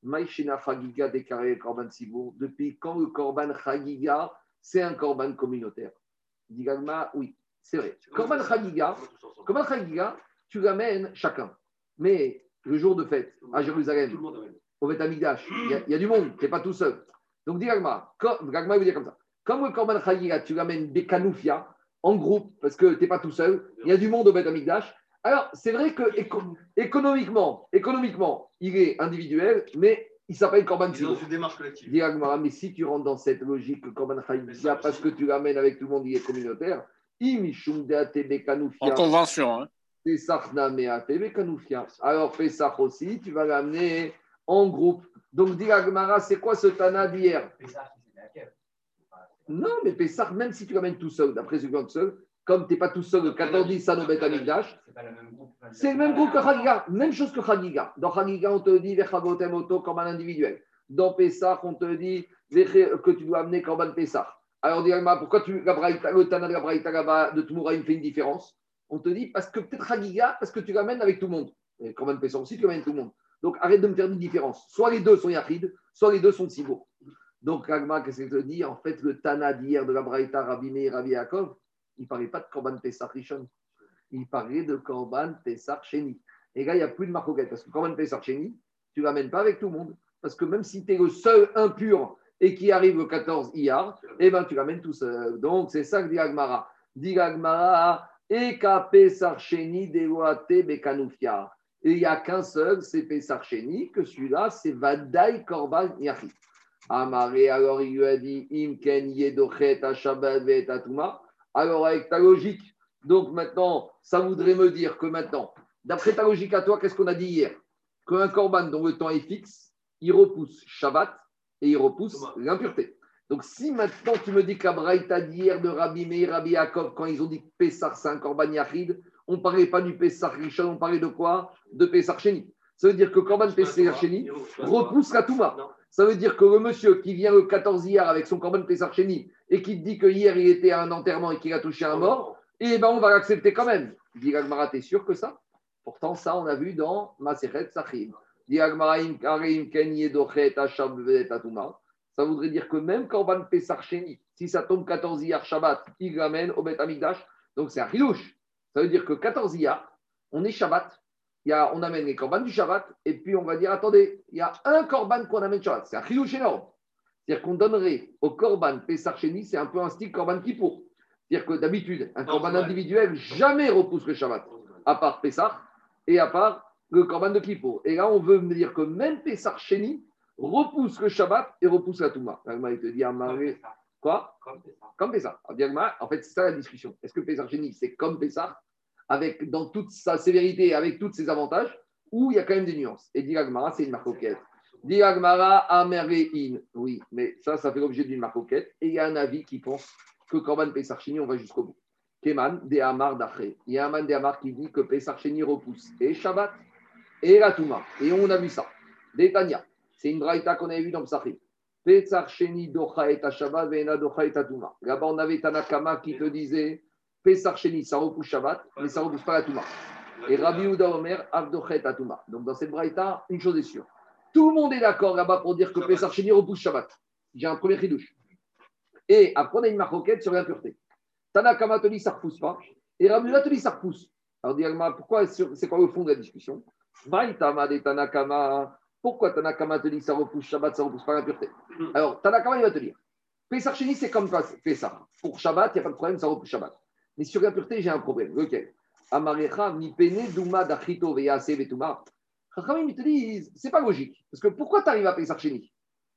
Maïshena Chagiga Dekarele Korban Sibour. Depuis quand le Korban Chagiga, c'est un Korban communautaire? Dit Agmara, oui. C'est vrai. Korban Chagiga, tu l'amènes chacun. Mais le jour de fête, à Jérusalem, au Beth Amikdash, il y, a- il y a du monde, tu n'es pas tout seul. Donc, dis Gagma, Gagma veut dire comme ça. Comme le Korban Chagiga, tu l'amènes Bekanoufia, en groupe, parce que tu n'es pas tout seul, il y a du monde au Beth Amikdash. Alors, c'est vrai que éco- économiquement, économiquement, il est individuel, mais il s'appelle Korban Ils sont dans une démarche collective. Agmara, mais si tu rentres dans cette logique, le Korban Chagiga, parce que tu l'amènes avec tout le monde, il est communautaire, En convention. Hein. Alors, Pesach aussi, tu vas l'amener en groupe. Donc, dit Agmara, c'est quoi ce Tana d'hier? Non, mais Pesach, même si tu l'amènes tout seul, d'après ce que seul, comme tu n'es pas tout seul, le 14 10 Sanobet Amigdash, c'est le même groupe que Chagiga. Même chose que Chagiga. Dans Chagiga, on te dit Vechagotem Oto comme un individuel. Dans Pesach, on te dit que tu dois amener Korban Pesach. Alors, Agmara, pourquoi le Tana de la Braïta de Tmoura, il fait une différence? On te dit parce que peut-être Chagiga, parce que tu l'amènes avec tout le monde. Et Korban Pesach aussi, tu l'amènes tout le monde. Donc, arrête de me faire une différence. Soit les deux sont Yachid, soit les deux sont Sibo. Donc, Agma, qu'est-ce qu'il te dit En fait, le Tana d'hier de la Braïta, Rabbi Meir, Yaakov, il ne parlait pas de Korban Pesach Rishon. Il parlait de Korban Pesach Sheni. Et là, il n'y a plus de marcoquette. Parce que Korban Pesach Sheni, tu ne l'amènes pas avec tout le monde. Parce que même si tu es le seul impur et qui arrive au 14 Iyar, eh ben, tu l'amènes tout seul. Donc, c'est ça que dit Agmara. Dit Agmara, Eka. Et il n'y a qu'un seul, c'est Pesach Sheni, que celui-là, c'est Vadaï Korban Yachid. Amaré, alors il lui a dit Imken Yedochet Shabbat Vetatuma. Alors, avec ta logique, donc maintenant, ça voudrait me dire que maintenant, d'après ta logique à toi, qu'est-ce qu'on a dit hier? Qu'un korban dont le temps est fixe, il repousse Shabbat et il repousse l'impureté. Donc, si maintenant tu me dis qu'à Braïta d'hier de Rabbi Meir, Rabbi Yaakov, quand ils ont dit que Pessah c'est un korban Yachid, on ne parlait pas du Pessah Rishon, on parlait de quoi? De Pessah Sheni. Ça veut dire que korban Pessah Sheni repousse la Touma. Ça veut dire que le monsieur qui vient le 14 hier avec son korban Pessah Sheni et qui te dit que hier il était à un enterrement et qu'il a touché un mort, eh ben on va l'accepter quand même. Dit Gagmara, t'es sûr que ça? Pourtant, ça, on a vu dans Masechet Sachim. Ça voudrait dire que même Korban Sheni, si ça tombe 14 Iyar Shabbat, il l'amène au Bet Amikdash. Donc c'est un chilouche. Ça veut dire que 14 Iyar, on est Shabbat. Il y a, on amène les Korban du Shabbat. Et puis on va dire attendez, il y a un Korban qu'on amène Shabbat. C'est un chilouche énorme. C'est-à-dire qu'on donnerait au Korban Pesach Sheni, c'est un peu un style Korban Kippour. C'est-à-dire que d'habitude, un Korban vrai. individuel jamais repousse le Shabbat à part Pessah et à part le Korban de Kippour. Et là, on veut me dire que même Pessah Sheni repousse le Shabbat et repousse la Touma. Il te dit, Amaré, quoi Comme Agma, En fait, c'est ça la discussion. Est-ce que Pessah Sheni, c'est comme Pessah, avec, dans toute sa sévérité avec tous ses avantages, ou il y a quand même des nuances? Et dit c'est une marcoquette. Dit Agmara, Amerein. Oui, mais ça, ça fait l'objet d'une marcoquette. Et il y a un avis qui pense que Korban Pessah Sheni, on va jusqu'au bout. Keman de Amar d'après. Il y a un man de Amar qui dit que Pessah Sheni repousse et Shabbat et la Touma. Et on a vu ça. Détania. C'est une braïta qu'on avait vu dans Psachim. Pessah Sheni docha et Shabbat ve'ena docha et Touma. Là-bas, on avait Tanakama qui te disait Pessah Sheni, ça repousse Shabbat, mais ça ne repousse pas la Touma. Et Rabbi Uda Omer, Avdochet Touma. Donc dans cette braïta, une chose est sûre. Tout le monde est d'accord là-bas pour dire que. Pessah Sheni repousse Shabbat. J'ai un premier chidouche. Et après, on a une marquette sur l'impureté. Tanakama te dit ça ne repousse pas. Et Ramuna te dit ça repousse. Alors, dis pourquoi c'est quoi le fond de la discussion? Pourquoi Tanakama te dit ça repousse Shabbat, ça repousse pas l'impureté Alors, Tanakama, il va te dire Sheni, c'est comme Pessah. Pour Shabbat, il n'y a pas de problème, ça repousse Shabbat. Mais sur l'impureté, j'ai un problème. Lequel Amarecha, mi pene, duma, dachito, veyase, vetuma. Chachamim, ils te disent c'est pas logique. Parce que pourquoi tu arrives à Sheni?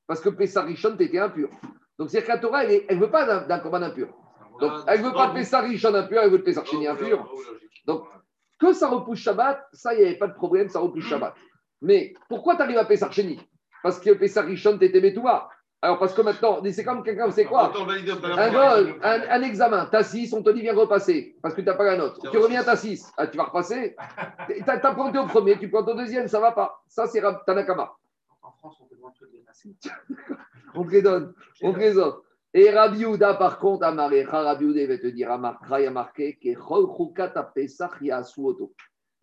Parce que Pessah Rishon, tu étais impur. Donc, c'est que la Torah, elle ne veut pas d'un corban impur. Donc, elle ne veut pas de Pessah Rishon impur, elle veut de Pessah Sheni impur. Donc, que ça repousse Shabbat, ça, il n'y avait pas de problème, ça repousse Shabbat. Mais pourquoi tu arrives à Pessah Sheni Parce que Pessah Rishon, t'étais Betouba. Alors, parce que maintenant, c'est comme quelqu'un, c'est quoi? Un, gol, un, un examen, t'as 6, on te dit viens repasser parce que tu n'as pas la note. Tu reviens, t'as 6. Ah, tu vas repasser? (laughs) T'as t'as planté au premier, tu plantes au deuxième, ça va pas. Ça, c'est Tanakama. En France, on te demande de dépasser. (laughs) On te les donne, on te les offre. Et Rabbi Yehuda, par contre, Amarecha, Rabbi il va te dire, Amarkra, il a marqué.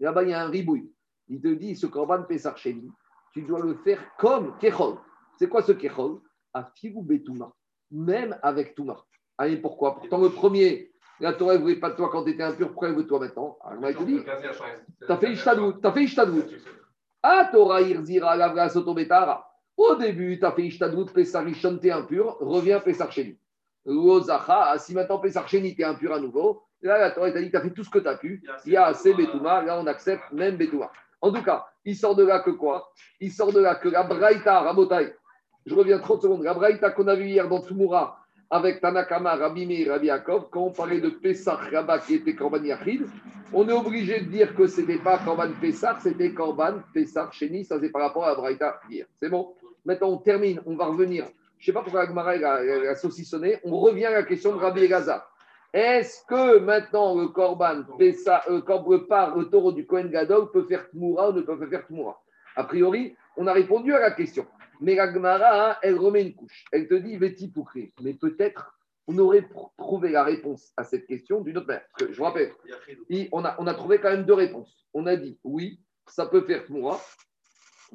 Là-bas, il y a un ribouille. Il te dit, ce Korban Pesach Sheni, tu dois le faire comme Kechol. C'est quoi ce Kechol? À Figu Betouma, même avec Touma. Allez, pourquoi? Pourtant, le premier, la Torah ne voulait pas de toi quand tu étais impur, pourquoi elle veut de toi maintenant? Alors, il te dit, t'as fait Ishtadvout, t'as fait Ishtadvout. Ah, Torah Irzira Lavra Sotobetara. Au début, tu as fait Ishtadvout, Pesarishon, t'es impur, reviens Pesarcheni. Lozacha, si maintenant Pesarcheni, t'es impur à nouveau, là, la Torah t'a dit, tu as fait tout ce que tu as pu. Il y a assez Betouma, là, on accepte même Betouma. En tout cas, il sort de là que quoi? Il sort de là que la Braïta, Rabotai, je reviens 30 secondes, la Braïta qu'on a vu hier dans Tsumura, avec Tanakama, Rabbi Meir, Rabbi Yaakov, quand on parlait de Pesach Rabba qui était Korban Yachid, on est obligé de dire que ce n'était pas Korban Pesach, c'était Korban Pesach Sheni, ça c'est par rapport à la Braïta hier. C'est bon? Maintenant on termine, on va revenir. Je ne sais pas pourquoi Agmara a, saucissonné, on revient à la question de Rabbi Elazar. Est-ce que maintenant le Korban Pesach, euh, par le taureau du Kohen Gadol peut faire Tmoura ou ne peut pas faire Tmoura? A priori, on a répondu à la question. Mais la Gemara, elle remet une couche. Elle te dit Veti Poukri. Mais peut-être on aurait trouvé la réponse à cette question d'une autre manière. Parce que je vous rappelle, on, a, on a trouvé quand même deux réponses. On a dit oui, ça peut faire Tmoura.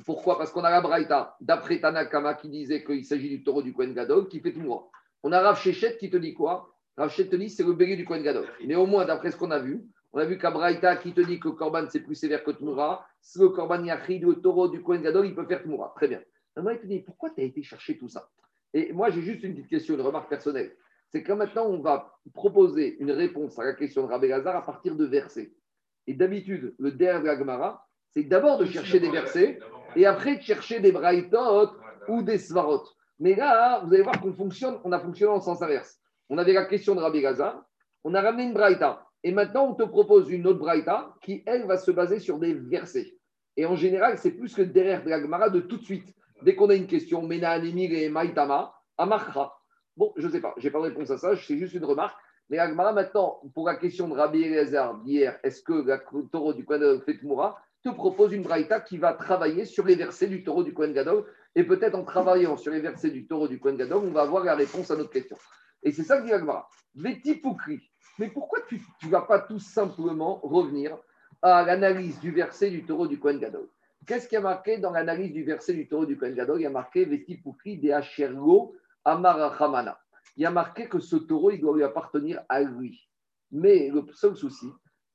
Pourquoi? Parce qu'on a la Braïta, d'après Tanakama, qui disait qu'il s'agit du taureau du Kohen Gadol, qui fait Tmoura. On a Rav Shechet qui te dit quoi? Rav Shechet te dit c'est le bélier du Kohen Gadol. Mais au moins, d'après ce qu'on a vu, on a vu qu'à Braïta qui te dit que le Korban c'est plus sévère que Tmoura, si le Korban Yachid, le taureau du Kohen Gadol, il peut faire Tmoura. Très bien. Maintenant, il te dit pourquoi tu as été chercher tout ça? Et moi, j'ai juste une petite question, une remarque personnelle. C'est que maintenant, on va proposer une réponse à la question de Rabbi Lazare à partir de versets. Et d'habitude, le der de la Gemara, c'est d'abord de chercher des versets et après de chercher des braïtot ou des svarot. Mais là, vous allez voir qu'on fonctionne, on a fonctionné en sens inverse. On avait la question de Rabbi Gaza, on a ramené une braïta. Et maintenant, on te propose une autre braïta qui, elle, va se baser sur des versets. Et en général, c'est plus que derrière de la Gemara de tout de suite. Dès qu'on a une question, Mena Anemir et Maïtama, Amarcha. Bon, je ne sais pas, je n'ai pas de réponse à ça, c'est juste une remarque. Mais la Gemara, maintenant, pour la question de Rabbi Eliezer d'hier, est-ce que la- taureau du Kohen Gadol fait Moura te propose une braïta qui va travailler sur les versets du taureau du Kohen Gadol. Et peut-être en travaillant sur les versets du taureau du Kohen Gadol, on va avoir la réponse à notre question. Et c'est ça que dit Poukri. Mais pourquoi tu ne vas pas tout simplement revenir à l'analyse du verset du taureau du Kohen Gadol? Qu'est-ce qui a marqué dans l'analyse du verset du taureau du Kohen Gadol? Il y a marqué Veti Poukri de Ashergo Amarachamana. Il y a marqué que ce taureau, il doit lui appartenir à lui. Mais le seul souci,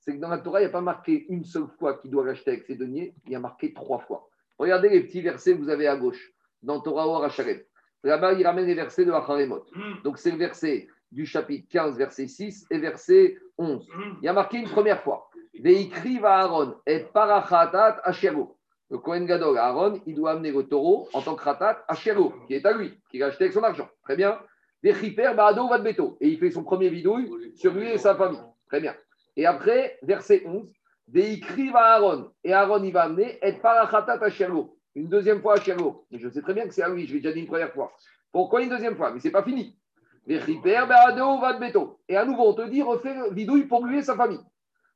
c'est que dans la Torah, il n'y a pas marqué une seule fois qu'il doit l'acheter avec ses deniers, il y a marqué trois fois. Regardez les petits versets que vous avez à gauche, dans Torah Or Hacharem. Là-bas, il ramène les versets de Hacharemot. Donc, c'est le verset du chapitre 15, verset 6 et verset 11. Il y a marqué une première fois. Veikri va Aaron et parachatat Ashero. Le Kohen Gadol, Aaron, il doit amener le taureau en tant que ratat Ashero, qui est à lui, qu'il a acheté avec son argent. Très bien. Vechiper Baado Vadbeto. Et il fait son premier vidouille sur lui et sa famille. Très bien. Et après, verset 11, Veikri va Aaron. Et Aaron, il va amener et parachatat Ashero. Une deuxième fois Ashero. Mais je sais très bien que c'est à lui, je l'ai déjà dit une première fois. Pourquoi une deuxième fois? Mais c'est pas fini. Et à nouveau, on te dit, refais le vidouille pour lui et sa famille.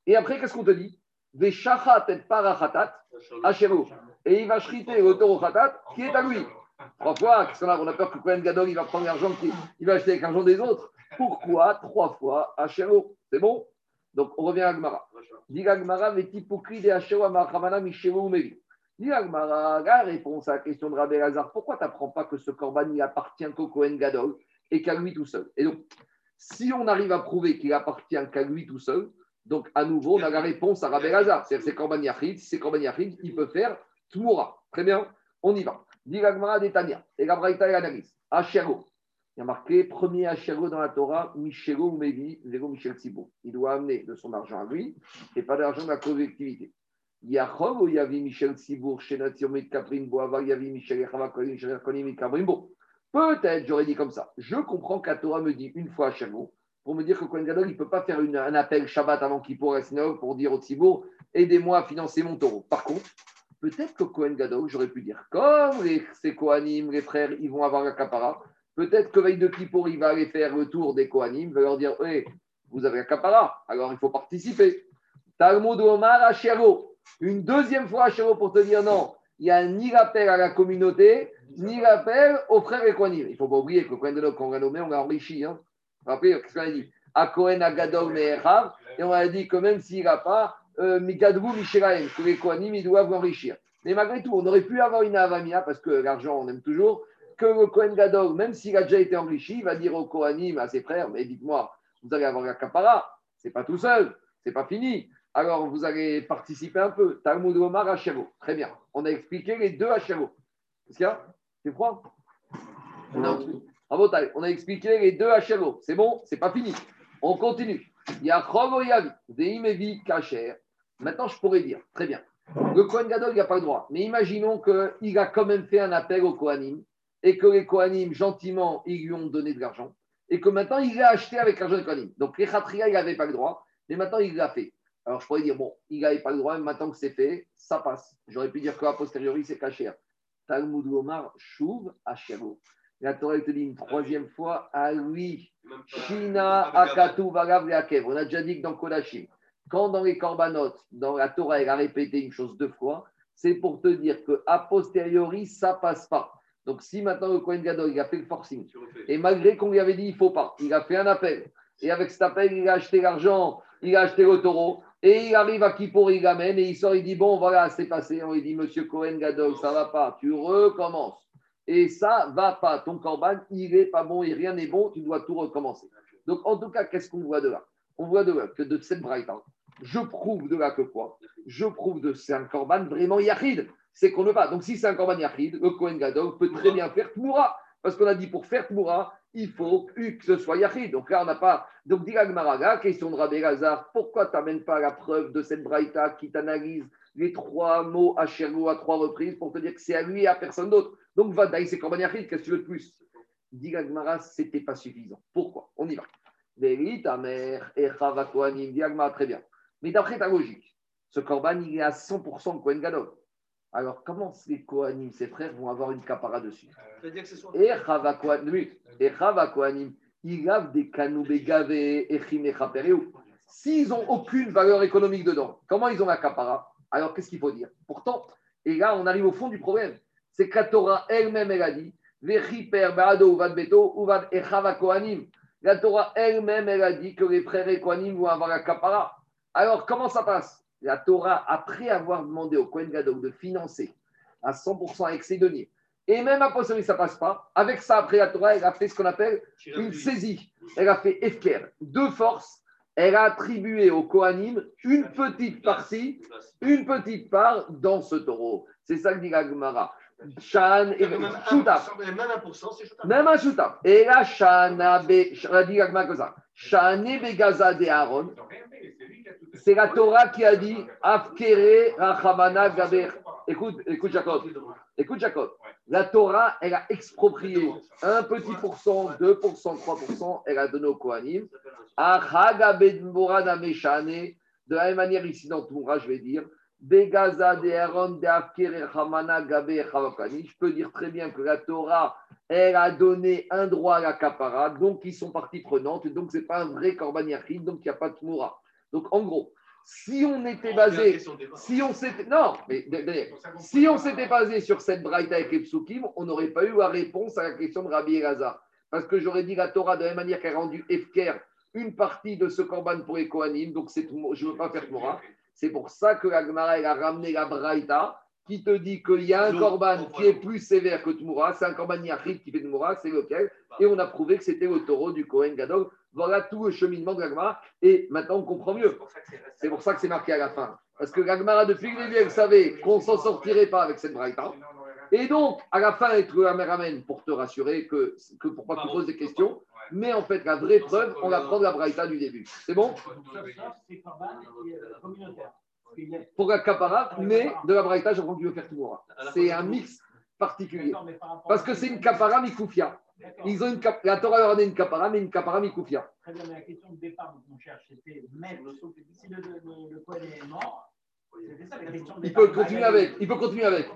Et après, qu'est-ce qu'on te dit et parachatat Ashero. Et il va shriter le taureau khatat qui est à lui. Trois fois, On a peur que Cohen Gadol, il va prendre l'argent qu'il il va acheter avec l'argent des autres. Pourquoi Trois fois Ashero. C'est bon? Donc, on revient à Agmara. Dit Agmara, Amachamana Mishero Umevi. Dit Agmara, la réponse à la question de Rabbi Lazare, pourquoi tu n'apprends pas que ce corban, il appartient qu'au Cohen Gadol et qu'à lui tout seul? Et donc, si on arrive à prouver qu'il appartient qu'à lui tout seul, donc à nouveau, on a la réponse à Rabbi Lazare. C'est-à-dire c'est Korban Yachid, si c'est Korban Yachid, il peut faire Tmoura. Très bien, on y va. Dit l'Agmara d'Etania, et la Braïta et l'analyse. Achero. Il y a marqué premier Achero dans la Torah, Michelo Mevi, zéro Michel Tzibou. Il doit amener de son argent à lui et pas d'argent de la collectivité. Yachov ou Yavi Michel Tzibou, Shenat Yomit Kaprim Boava, Yavi Michel Echava Kolim, Michel Kolim Kaprim Bo. Peut-être, j'aurais dit comme ça. Je comprends que me dit une fois Achero pour me dire que Kohen Gadol, il ne peut pas faire un appel Shabbat avant qu'il pourrait pour dire au Tzibour, aidez-moi à financer mon taureau. Par contre, Peut-être que Cohen Gadol, j'aurais pu dire, comme les, ces Kohanim, les frères, ils vont avoir la capara, peut-être que veille de Kippour, il va aller faire le tour des Kohanim, il va leur dire, hey, vous avez la capara, alors il faut participer. Talmud Omar à. Une deuxième fois à pour te dire non, il n'y a ni l'appel à la communauté, ni l'appel aux frères et Kohanim. Il ne faut pas oublier que le Kohen Gadol, qu'on l'a nommé, on l'a enrichi. Hein. Qu'est-ce qu'on a dit? À Kohen Agadol Me'echav, et on a dit que même s'il n'a pas, euh, Mikadru Mishiraim, que les Kohanim, ils doivent l'enrichir. Mais malgré tout, on aurait pu avoir une avamia, parce que l'argent, on aime toujours, que le Kohen Gadol, même s'il a déjà été enrichi, il va dire aux Kohanim, à ses frères, mais dites-moi, vous allez avoir la capara, c'est pas tout seul, c'est pas fini. Alors vous allez participer un peu. Talmud Omar. Très bien. On a expliqué les deux Hachero. Qu'est-ce qu'il y a? C'est froid on a, Bravo, Tal. on a expliqué les deux Hachero. C'est bon? C'est pas fini. On continue. Il y a Deimevi Kacher. Maintenant, je pourrais dire, très bien. Le Kohen Gadol, il n'a pas le droit. Mais imaginons qu'il a quand même fait un appel au Kohanim et que les Kohanim, gentiment, ils lui ont donné de l'argent et que maintenant, il l'a acheté avec l'argent des Kohanim. Donc, les Khatria, il n'avait pas le droit, mais maintenant, il l'a fait. Alors, je pourrais dire, bon, il n'avait pas le droit, mais maintenant que c'est fait, ça passe. J'aurais pu dire qu'à posteriori, c'est caché. Talmud Omar, Chouv, Hachero. La Torah te dit une troisième fois, ah oui, Shina, Akatu, Valav, Akev. On a déjà dit que dans Kodashim, quand dans les Korbanot, dans la Torah, elle a répété une chose deux fois, c'est pour te dire qu'à posteriori, ça passe pas. Donc, si maintenant le Kohen Gadol, il a fait le forcing, et malgré qu'on lui avait dit il faut pas, il a fait un appel, et avec cet appel, il a acheté l'argent, il a acheté le taureau, et il arrive à Kippour, il l'amène, et il sort, il dit bon, voilà, c'est passé. On lui dit monsieur Kohen Gadol, ça va pas, tu recommences. Et ça va pas. Ton corban, il est pas bon et rien n'est bon, tu dois tout recommencer. Donc, en tout cas, qu'est-ce qu'on voit de là? On voit de là que de cette braïta, je prouve de là que quoi? Je prouve de c'est un corban vraiment yachid. C'est qu'on ne pas. Donc, si c'est un corban yachid, le Kohen Gadol peut très bien faire Tmoura. Parce qu'on a dit pour faire Tmoura, il faut que ce soit yachid. Donc là, on n'a pas. Donc, dit Maraga, question de Rabbi Lazar, pourquoi tu n'amènes pas la preuve de cette braïta qui t'analyse les trois mots à à trois reprises pour te dire que c'est à lui et à personne d'autre? Donc, Vadaï, c'est corban yachid, qu'est-ce que tu veux de plus? Dit Gagmara, ce n'était pas suffisant. Pourquoi? On y va. Ta mère, et Kohanim, dit Gagmara, très bien. Mais d'après ta logique, ce corban, il est à 100% Kohen Gadol. Alors, comment les Kohanim, ses frères, vont avoir une capara dessus Et Chava Kohanim, et Chava Kohanim, ils lavent des canoubés gavés et. S'ils n'ont aucune valeur économique dedans, comment ils ont la capara? Alors, qu'est-ce qu'il faut dire? Pourtant, et là, on arrive au fond du problème. C'est que la Torah elle-même, elle a dit Vechiper Baado Uvad Beto Uvad Echava Kohanim. La Torah elle-même, elle a dit que les frères et Kohanim vont avoir la capara. Alors, comment ça passe? La Torah, après avoir demandé au Kohen Gadol de financer à 100% avec ses deniers, et même à posteriori, ça passe pas, avec ça, après la Torah, elle a fait ce qu'on appelle une saisie. Elle a fait Efker, de force. Elle a attribué au Kohanim une petite partie, une petite part dans ce taureau. C'est ça que dit la Gemara. Shan et. Même 1%, c'est Shutaf. Même un Shutaf. Et là, Shana, Be- Shana dit la Gemara comme ça. Shane Begaza de Aaron. C'est la Torah qui a dit Afkere Rachamana Gaber. Écoute, écoute Jacob. Écoute Jacob. La Torah, elle a exproprié un petit pourcent, 2%, 3%, elle a donné au Kohanim. Achaga Bedmorana Meshane. De la même manière, ici dans Toura, je vais dire Begaza de Aaron de. Je peux dire très bien que la Torah, elle a donné un droit à la capara, donc ils sont partie prenante, donc ce n'est pas un vrai Korban Yachid, donc il n'y a pas de Tmoura. Donc en gros, si on était basé, si on s'était, non, mais d'ailleurs, si on s'était basé sur cette braïta avec les psukim, on n'aurait pas eu la réponse à la question de Rabbi Elazar. Parce que j'aurais dit la Torah de la même manière qu'elle a rendu Efker une partie de ce korban pour les Kohanim, donc je ne veux pas faire Tmoura. C'est pour ça que la Gemara elle a ramené la braïta qui te dit qu'il y a un on qui est plus sévère que Tmoura, c'est un korban Yachid qui fait Tmoura, c'est lequel Et on a prouvé que c'était le taureau du Kohen Gadol. Voilà tout le cheminement de la Gemara. Et maintenant, on comprend mieux. C'est pour ça que c'est marqué à la fin. Parce que l'Agmara, depuis le début, elle savait qu'on s'en sortirait pas avec cette braïta. Et donc, à la fin, te la ramène pour te rassurer que, que pour pas que tu poses des questions. Mais en fait, la vraie preuve, on la prend de la braïta du début. C'est bon? Pour la capara, mais de la braïta, j'apprends que tu veux faire tout C'est un mix particulier. Parce que c'est une capara mikoufia. Ils ont une cap- La Torah leur a donné une capara, mais une capara mikoufia. Très bien, mais la question de départ dont on cherche, c'était mettre, si le, le, le Cohen est mort, Il peut continuer avec. Il peut continuer avec.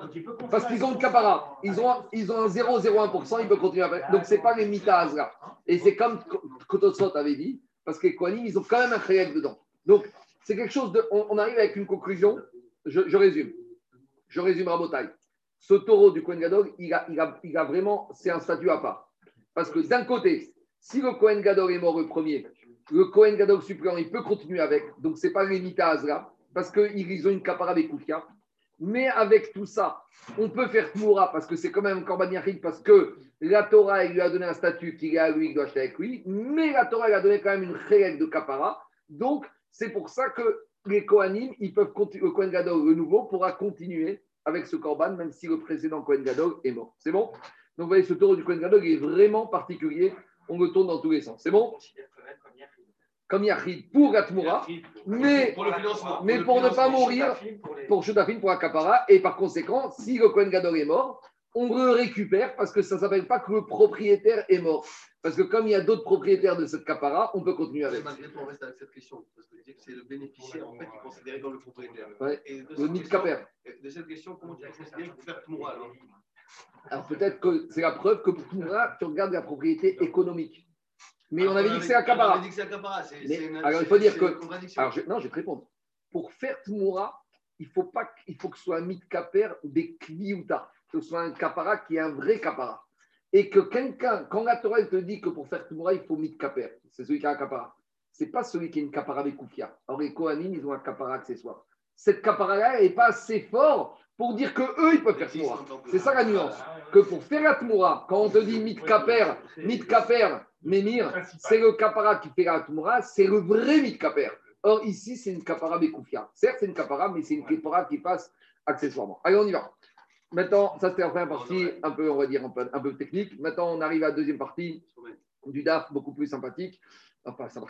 Parce qu'ils ont une capara. Ils ont, ils ont un 0,01%, ils peuvent continuer avec. Donc, ce n'est pas les mitaz là. Et c'est comme Kototsot avait dit, parce que Kohanim, ils ont quand même un khayek dedans. Donc, c'est quelque chose de. On, arrive avec une conclusion. Je, résume. Je résume Rabotai. Ce taureau du Kohen Gadol, il a, il a, il a vraiment. C'est un statut à part. Parce que d'un côté, si le Kohen Gadol est mort le premier, le Kohen Gadol suppléant, il peut continuer avec. Donc, ce n'est pas les mitaz là. Parce qu'ils ont une capara avec Koukia. Mais avec tout ça, on peut faire Tmoura parce que c'est quand même Korban parce que la Torah elle lui a donné un statut qu'il est à lui, qu'il doit acheter avec lui, mais la Torah elle a donné quand même une règle de Kapara. Donc, c'est pour ça que les Kohanim, ils peuvent continuer, le Kohen Gadol, le nouveau, pourra continuer avec ce Korban, même si le précédent Kohen Gadol est mort. C'est bon? Donc, vous voyez, ce taureau du Kohen Gadol il est vraiment particulier. On le tourne dans tous les sens. C'est bon? Comme Yachid pour la Tmoura, mais Pour mais pour ne pas mourir, pour Shutafim, pour Akapara, et par conséquent, si le Kohen Gadol est mort, on le récupère parce que ça ne s'appelle pas que le propriétaire est mort. Parce que comme il y a d'autres propriétaires de cette capara, on peut continuer avec. Malgré tout, on reste avec cette question. Parce que c'est le bénéficiaire en fait, qui est considéré comme le propriétaire. Ouais. Et de Le cette question- caper. De cette question, comment tu qu'il faut faire Tmoura alors Alors peut-être que c'est la preuve que pour Tmoura, tu regardes la propriété économique. Mais on avait dit que c'est la On capara. avait dit que c'est c'est une- alors, il faut dire que-. Alors je- non, je vais te répondre. Pour faire Tmoura, il faut pas, que- il faut que ce soit un mythe caper des kliouta, que ce soit un capara qui est un vrai capara. Et que quelqu'un, quand la Torah te dit que pour faire Tmoura, il faut mythe caper, c'est celui qui a un capara. C'est pas celui qui a une capara avec Koufia. Alors les Kohanim, ils ont un capara accessoire. Cette capara-là n'est pas assez fort pour dire que eux, ils peuvent faire Tmoura. C'est ça la nuance. Que pour faire la Tmoura, quand on te dit mythe caper, Mémir, c'est le capara qui fait la Tmoura, c'est le vrai mythe caper. Or, ici, c'est une capara Bekoufia. Certes, c'est une capara, mais c'est une capara qui passe accessoirement. Allez, on y va. Maintenant, ça c'était la première partie, un peu, on va dire, un peu, un peu technique. Maintenant, on arrive à la deuxième partie du DAF, beaucoup plus sympathique. Enfin, ça va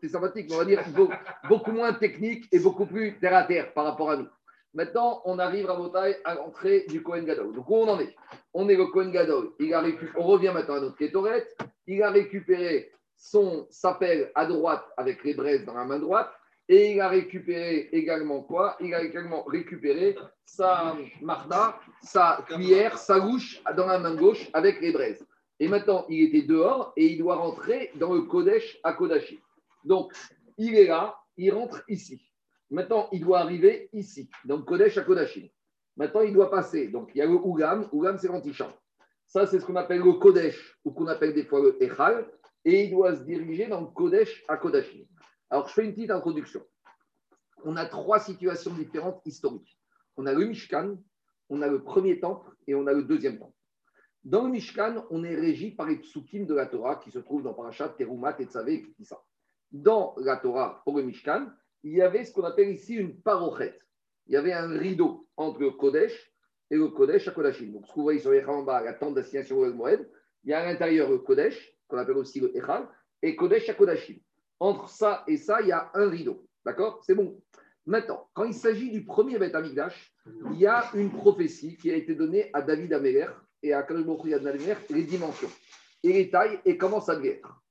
c'est sympathique, mais on va dire beau- beaucoup moins technique et beaucoup plus terre à terre par rapport à nous. Maintenant, on arrive à Motaï à l'entrée du Kohen Gadol. Donc, où on en est? On est le Kohen Gadol. Il a On revient maintenant à notre Kétoret. Il a récupéré son sapel à droite avec les braises dans la main droite. Et il a récupéré également quoi? Il a également récupéré sa marda, sa cuillère, sa louche dans la main gauche avec les braises. Et maintenant, il était dehors et il doit rentrer dans le Kodesh à Kodashi. Donc, il est là, il rentre ici. Maintenant, il doit arriver ici, donc Kodesh à Kodashi. Maintenant, il doit passer. Donc, il y a le Ougam. Ougam, c'est l'antichambre. Ça, c'est ce qu'on appelle le Kodesh, ou qu'on appelle des fois le Echal. Et il doit se diriger dans Kodesh à Kodashi. Alors, je fais une petite introduction. On a trois situations différentes historiques. On a le Mishkan, on a le premier temple et on a le deuxième temple. Dans le Mishkan, on est régi par les psukim de la Torah qui se trouvent dans Parashat, Terumat, Tetzavé et Kitissa. Dans la Torah, pour le Mishkan, il y avait ce qu'on appelle ici une parochet. Il y avait un rideau entre le Kodesh et le Kodesh à Kodashim. Donc, ce que vous voyez sur l'écran en bas, la tente d'assignation au Moed, il y a à l'intérieur le Kodesh, qu'on appelle aussi le Echal, et Kodesh à Kodashim. Entre ça et ça, il y a un rideau. D'accord? C'est bon. Maintenant, quand il s'agit du premier Beth Amikdash, il y a une prophétie qui a été donnée à David Améler et à Kadosh Baruch Hu Yad Améler, les dimensions et les tailles et comment ça devait être.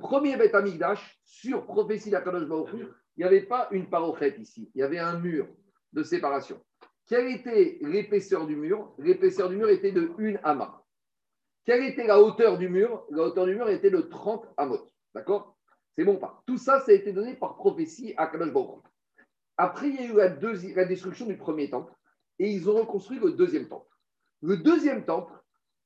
Premier Beth Amikdash, sur prophétie d'Akadosh Baruch il n'y avait pas une parochette ici, il y avait un mur de séparation. Quelle était l'épaisseur du mur? L'épaisseur du mur était de 1 amas. Quelle était la hauteur du mur? La hauteur du mur était de 30 amot. D'accord? C'est bon pas? Tout ça, ça a été donné par prophétie à Kadosh. Après, il y a eu la, la destruction du premier temple et ils ont reconstruit le deuxième temple. Le deuxième temple,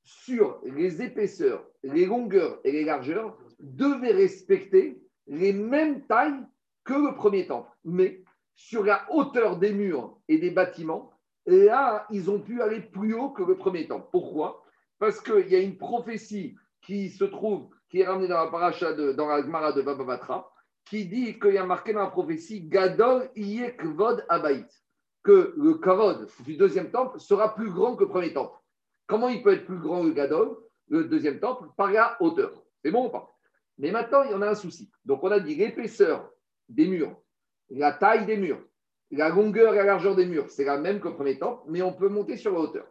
sur les épaisseurs, les longueurs et les largeurs, devait respecter les mêmes tailles que le premier temple. Mais sur la hauteur des murs et des bâtiments, là, ils ont pu aller plus haut que le premier temple. Pourquoi? Parce qu'il y a une prophétie qui se trouve, qui est ramenée dans la paracha de, dans la Gemara de Baba Batra, qui dit qu'il y a marqué dans la prophétie Gadol Iye Kvod Abaït, que le Kavod du deuxième temple sera plus grand que le premier temple. Comment il peut être plus grand le Gadol, le deuxième temple? Par la hauteur. C'est bon ou pas? Mais maintenant, il y en a un souci. Donc, on a dit l'épaisseur des murs, la taille des murs, la longueur et la largeur des murs, c'est la même que le premier temple, mais on peut monter sur la hauteur.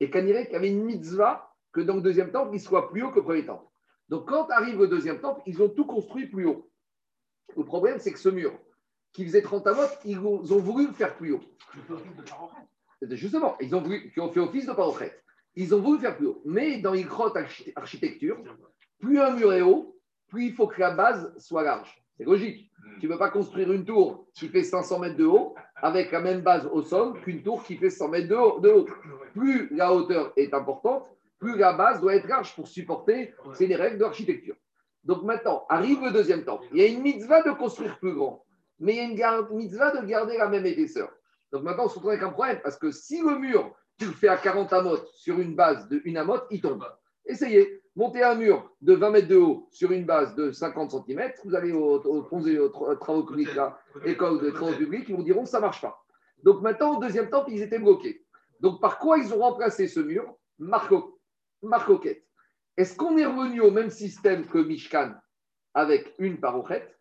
Et Kanirek qu'il y avait une mitzvah que dans le deuxième temple, il soit plus haut que le premier temple. Donc, quand arrive le deuxième temple, ils ont tout construit plus haut. Le problème, c'est que ce mur, qui faisait 30 amot, ils ont ils ont voulu le faire plus haut. Justement, ils ont voulu, qui ont fait office de. Ils ont voulu faire plus haut. Mais dans les grottes archi- architecture, plus un mur est haut, plus il faut que la base soit large. C'est logique. Tu ne peux pas construire une tour qui fait 500 mètres de haut avec la même base au sol qu'une tour qui fait 100 mètres de haut. de haut. Plus la hauteur est importante, plus la base doit être large pour supporter. C'est les règles d'architecture. Donc maintenant, arrive le deuxième temps. Il y a une mitzvah de construire plus grand, mais il y a une mitzvah de garder la même épaisseur. Donc maintenant, on se retrouve avec un problème parce que si le mur, tu le fais à 40 amotes sur une base de 1 amote, il tombe. Essayez, montez un mur de 20 mètres de haut sur une base de 50 cm, vous allez au, au, aux tra- travaux publics, là, école de travaux publics, ils vous diront ça ne marche pas. Donc maintenant, au deuxième temps, ils étaient bloqués. Donc par quoi ils ont remplacé ce mur? Marco, Marcoquette. Est-ce qu'on est revenu au même système que Mishkan avec une parochette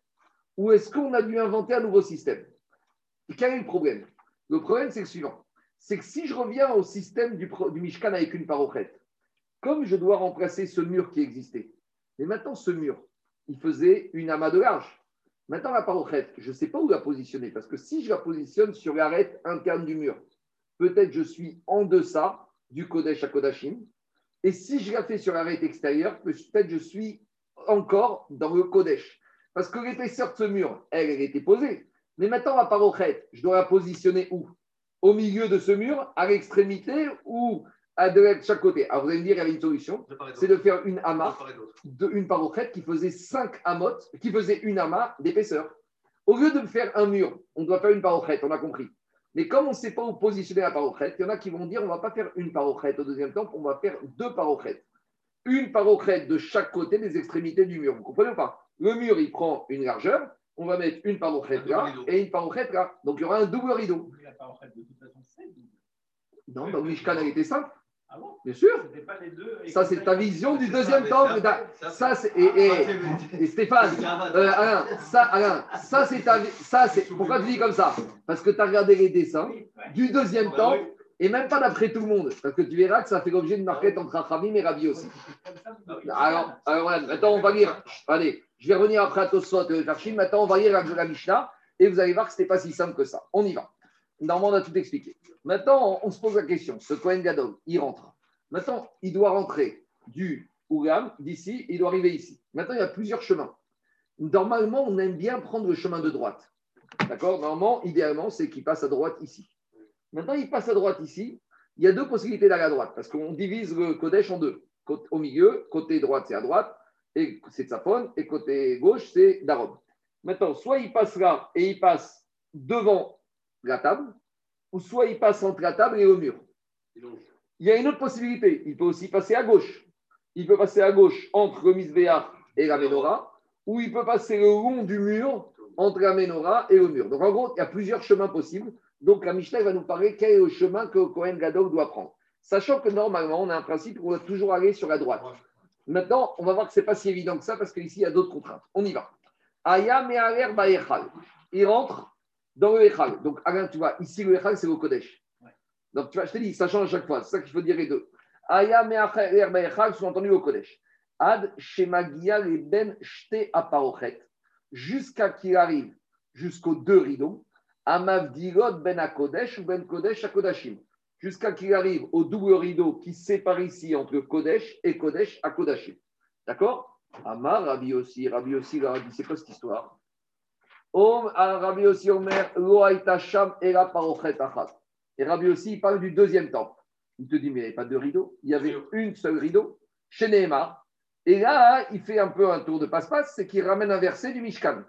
ou est-ce qu'on a dû inventer un nouveau système? Et Quel est le problème? Le problème, c'est le suivant. C'est que si je reviens au système du, du Mishkan avec une parochette, comme je dois remplacer ce mur qui existait, mais maintenant ce mur, il faisait une amas de large. Maintenant la parochette, je ne sais pas où la positionner, parce que si je la positionne sur l'arête interne du mur, peut-être je suis en deçà du Kodesh à Kodashim, et si je la fais sur l'arête extérieure, peut-être je suis encore dans le Kodesh. Parce que l'épaisseur de ce mur, elle, elle était posée. Mais maintenant, la parochette, je dois la positionner où? Au milieu de ce mur, à l'extrémité ou à de chaque côté Alors vous allez me dire, il y avait une solution, c'est de faire une amas De une parochette qui faisait 5 amotes, qui faisait une amas d'épaisseur. Au lieu de faire un mur, on doit faire une parochette, on a compris. Mais comme on ne sait pas où positionner la parochette, il y en a qui vont dire on ne va pas faire une parochette au deuxième temps, on va faire deux parochettes. Une parochette de chaque côté des extrémités du mur. Vous comprenez ou pas? Le mur, il prend une largeur, on va mettre une parochette Un là rideau. et une parochette là. Donc il y aura un double rideau. Mais la Parochet, de toute façon, c'est double. Non, dans Mishkan, elle était simple, Ah bon? Bien sûr. C'était pas les deux. et Ça, c'est ta vision du deuxième t'as- ça, Ça, c'est- et- et- Ah, Et Stéphane, euh, Alain, ça, Alain, ça c'est ta, ça c'est. Pourquoi tu dis comme ça? Parce que tu as regardé les dessins du deuxième Bah temps oui. et même pas d'après tout le monde, parce que tu verras que ça fait l'objet d'une marquette entre Rachamim et Rabbi aussi. Alors, maintenant on va lire. Allez, je vais revenir après à Tosfot et Farshim. Maintenant on va lire la, la Mishnah et vous allez voir que ce n'était pas si simple que ça. On y va. Normalement, on a tout expliqué. Maintenant, on, se pose la question. Ce Cohen Gadol, il rentre. Maintenant, il doit rentrer du Ougam, d'ici, il doit arriver ici. Maintenant, il y a plusieurs chemins. Normalement, on aime bien prendre le chemin de droite. D'accord? Normalement, idéalement, c'est qu'il passe à droite ici. Maintenant, il passe à droite ici. Il y a deux possibilités d'aller à droite, parce qu'on divise le Kodesh en deux. Au milieu, côté droite, c'est à droite, et c'est Tsafon, et côté gauche, c'est Darom. Maintenant, soit il passe là et il passe devant la table, ou soit il passe entre la table et le mur. Il y a une autre possibilité. Il peut aussi passer à gauche. Il peut passer à gauche entre le et la menorah, ou il peut passer le long du mur entre la menorah et le mur. Donc en gros, il y a plusieurs chemins possibles. Donc la Mishnah va nous parler quel est le chemin que Cohen Gadol doit prendre. Sachant que normalement, on a un principe où on doit toujours aller sur la droite. Maintenant, on va voir que ce n'est pas si évident que ça parce qu'ici, il y a d'autres contraintes. On y va. Aya me'aler ba'echal. Il rentre dans le Echal. Donc, Alain, tu vois, ici, le Echal, c'est le Kodesh. Donc, tu vois, je t'ai dit, ça change à chaque fois. C'est ça qu'il faut dire les deux. Aya me'aler ba'echal, sous-entendu au Kodesh. Ad shemagia le ben shte aparochet. Jusqu'à qu'il arrive jusqu'aux deux rideaux. Amavdilot ben Kodesh ou ben Kodesh à Kodashim. Jusqu'à qu'il arrive au double rideau qui sépare ici entre Kodesh et Kodesh à Kodashim. D'accord? Amar, Rabbi aussi, Rabbi aussi, il leur a dit, c'est quoi cette histoire? Rabbi aussi, Omer, sham parochet achat. Et Rabbi aussi, il parle du deuxième temple. Il te dit, mais il n'y avait pas deux rideaux, il y avait une seule rideau, chez Nehemar. Et là, il fait un peu un tour de passe-passe, c'est qu'il ramène un verset du Mishkan.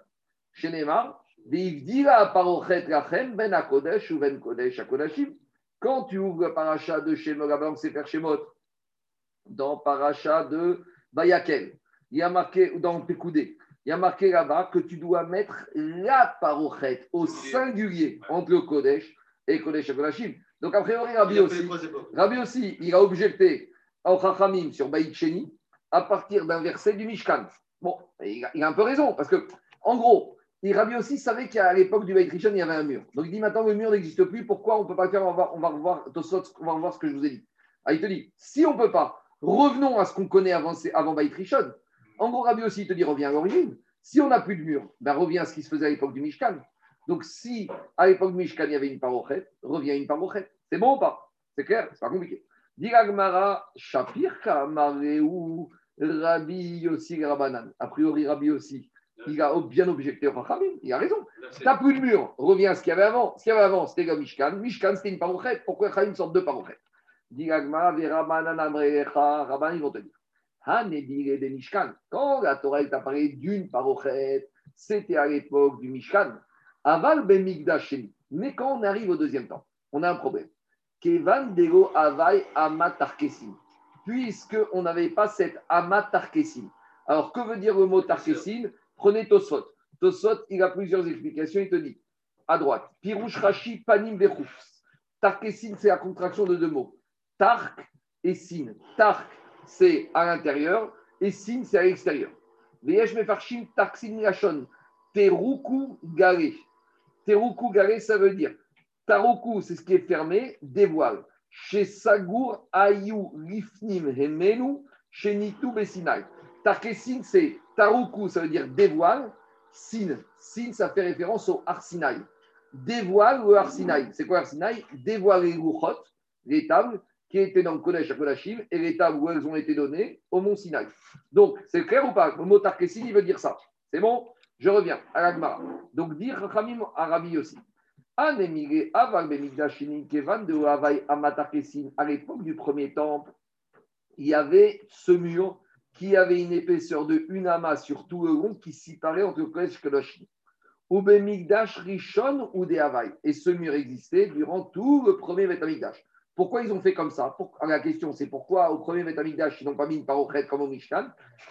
Chez Nehemar, ben akodesh ou ben kodesh akodashim. Quand tu ouvres le paracha de Shemot, on sait faire Shemot, dans paracha de Bayakel, il y a marqué, dans Pekoudé, il y a marqué là-bas que tu dois mettre la parochet au singulier entre le Kodesh et Kodesh Akodashim. Donc, a priori, Rabbi aussi. Rabbi aussi, il a objecté au Chachamim sur Baït Sheni à partir d'un verset du Mishkan. Bon, il a, il a un peu raison, parce que, en gros, Rabbi aussi savait qu'à l'époque du Baït Rishon, il y avait un mur. Donc il dit maintenant, le mur n'existe plus, pourquoi on ne peut pas faire? On va, on va revoir on va revoir ce que je vous ai dit. Ah, il te dit, si on ne peut pas, revenons à ce qu'on connaît avant, avant Baït Rishon. En gros, Rabbi aussi, il te dit, reviens à l'origine. Si on n'a plus de mur, ben reviens à ce qui se faisait à l'époque du Mishkan. Donc, si à l'époque Mishkan, il y avait une parochet, revient une parochet. C'est bon ou pas? C'est clair? C'est pas compliqué. Diragmara, Shapir, Kamareu, Rabbi Yossi, Rabanan. A priori, Rabbi Yossi, il a bien objecté au Chachamim, il a raison. T'as plus de mur, reviens à ce qu'il y avait avant. Ce qu'il y avait avant, c'était le Mishkan. Mishkan, c'était une parochet. Pourquoi Chachamim sort deux parochet Diragmara, Verabanan, Amrecha, Rabban, ils vont te dire. Hanebire de Mishkan. Quand la Torah est parlé d'une parochet, c'était à l'époque du Mishkan. Aval ben. Mais quand on arrive au deuxième temps, on a un problème. Kevan dego avai amatarkesim. Puisqu'on n'avait pas cette amatarkesim. Alors, que veut dire le mot tarkesim? Prenez Tosfot. Tosfot, il a plusieurs explications. Il te dit à droite, Pirouche Rashi Panim Bechouf. Tarkesim, c'est la contraction de deux mots. Tark et Sin. Tark, c'est à l'intérieur et Sin, c'est à l'extérieur. Veyesh Mefarshim Tarksin Lachon. Teruku Gare. Teruku Gare, ça veut dire Taruku, c'est ce qui est fermé, dévoile. Chez Sagour Ayu Lifnim Hemenu, chez Nitu Bessinai. Tarkesin, c'est Taruku, ça veut dire dévoile. Sin, Sin, ça fait référence au Arsinaï. Dévoile le Arsinaï. C'est quoi Arsinaï Dévoile les les tables qui étaient dans le Kodesh à Kodashim et les tables où elles ont été données au Mont Sinaï. Donc, c'est clair ou pas? Le mot Tarkesin, il veut dire ça. C'est bon? Je reviens à l'Agmara. Donc, dire Rachamim Arabi aussi. À l'époque du premier temple, il y avait ce mur qui avait une épaisseur de une amas sur tout le long qui séparait entre le Kodesh et Kodashim. Ou Migdash Rishon ou des. Et ce mur existait durant tout le premier Betamigdash. Pourquoi ils ont fait comme ça Pour- La question, c'est pourquoi au premier Betamigdash, ils n'ont pas mis une parochet comme au Mishkan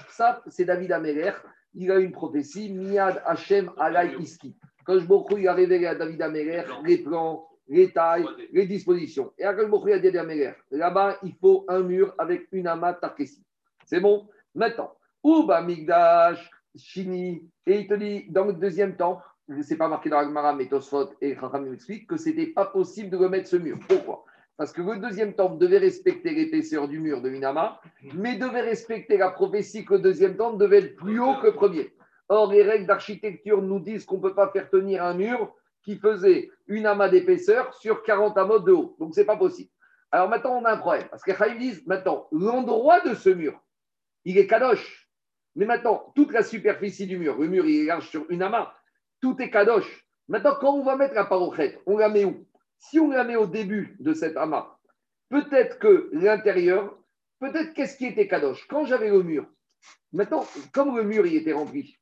Ça, c'est David Améler. Il a une prophétie Miad Hashem Alay Iski. Quand je il a révélé à David Améler les plans, les tailles, les dispositions. Et à quand il a dit à David Améler, là-bas, il faut un mur avec une amas Tarkessi. C'est bon Maintenant, Uba Migdash, Shini, et il te dit, dans le deuxième temple, c'est pas marqué dans Agmara, mais Tosfot et Chacham nous expliquent que c'était pas possible de remettre ce mur. Pourquoi? Parce que le deuxième temple devait respecter l'épaisseur du mur de Minama, mais devait respecter la prophétie que le deuxième temple devait être plus haut que le premier. Or, les règles d'architecture nous disent qu'on ne peut pas faire tenir un mur qui faisait une amas d'épaisseur sur 40 amas de haut. Donc, ce n'est pas possible. Alors maintenant, on a un problème. Parce que Chaim disent, maintenant, l'endroit de ce mur, il est kadosh. Mais maintenant, toute la superficie du mur, le mur, il est large sur une amas, tout est kadosh. Maintenant, quand on va mettre la parochette, on la met où? Si on la met au début de cette amas, peut-être que l'intérieur, peut-être qu'est-ce qui était kadosh? Quand j'avais le mur, maintenant, comme le mur, il était rempli,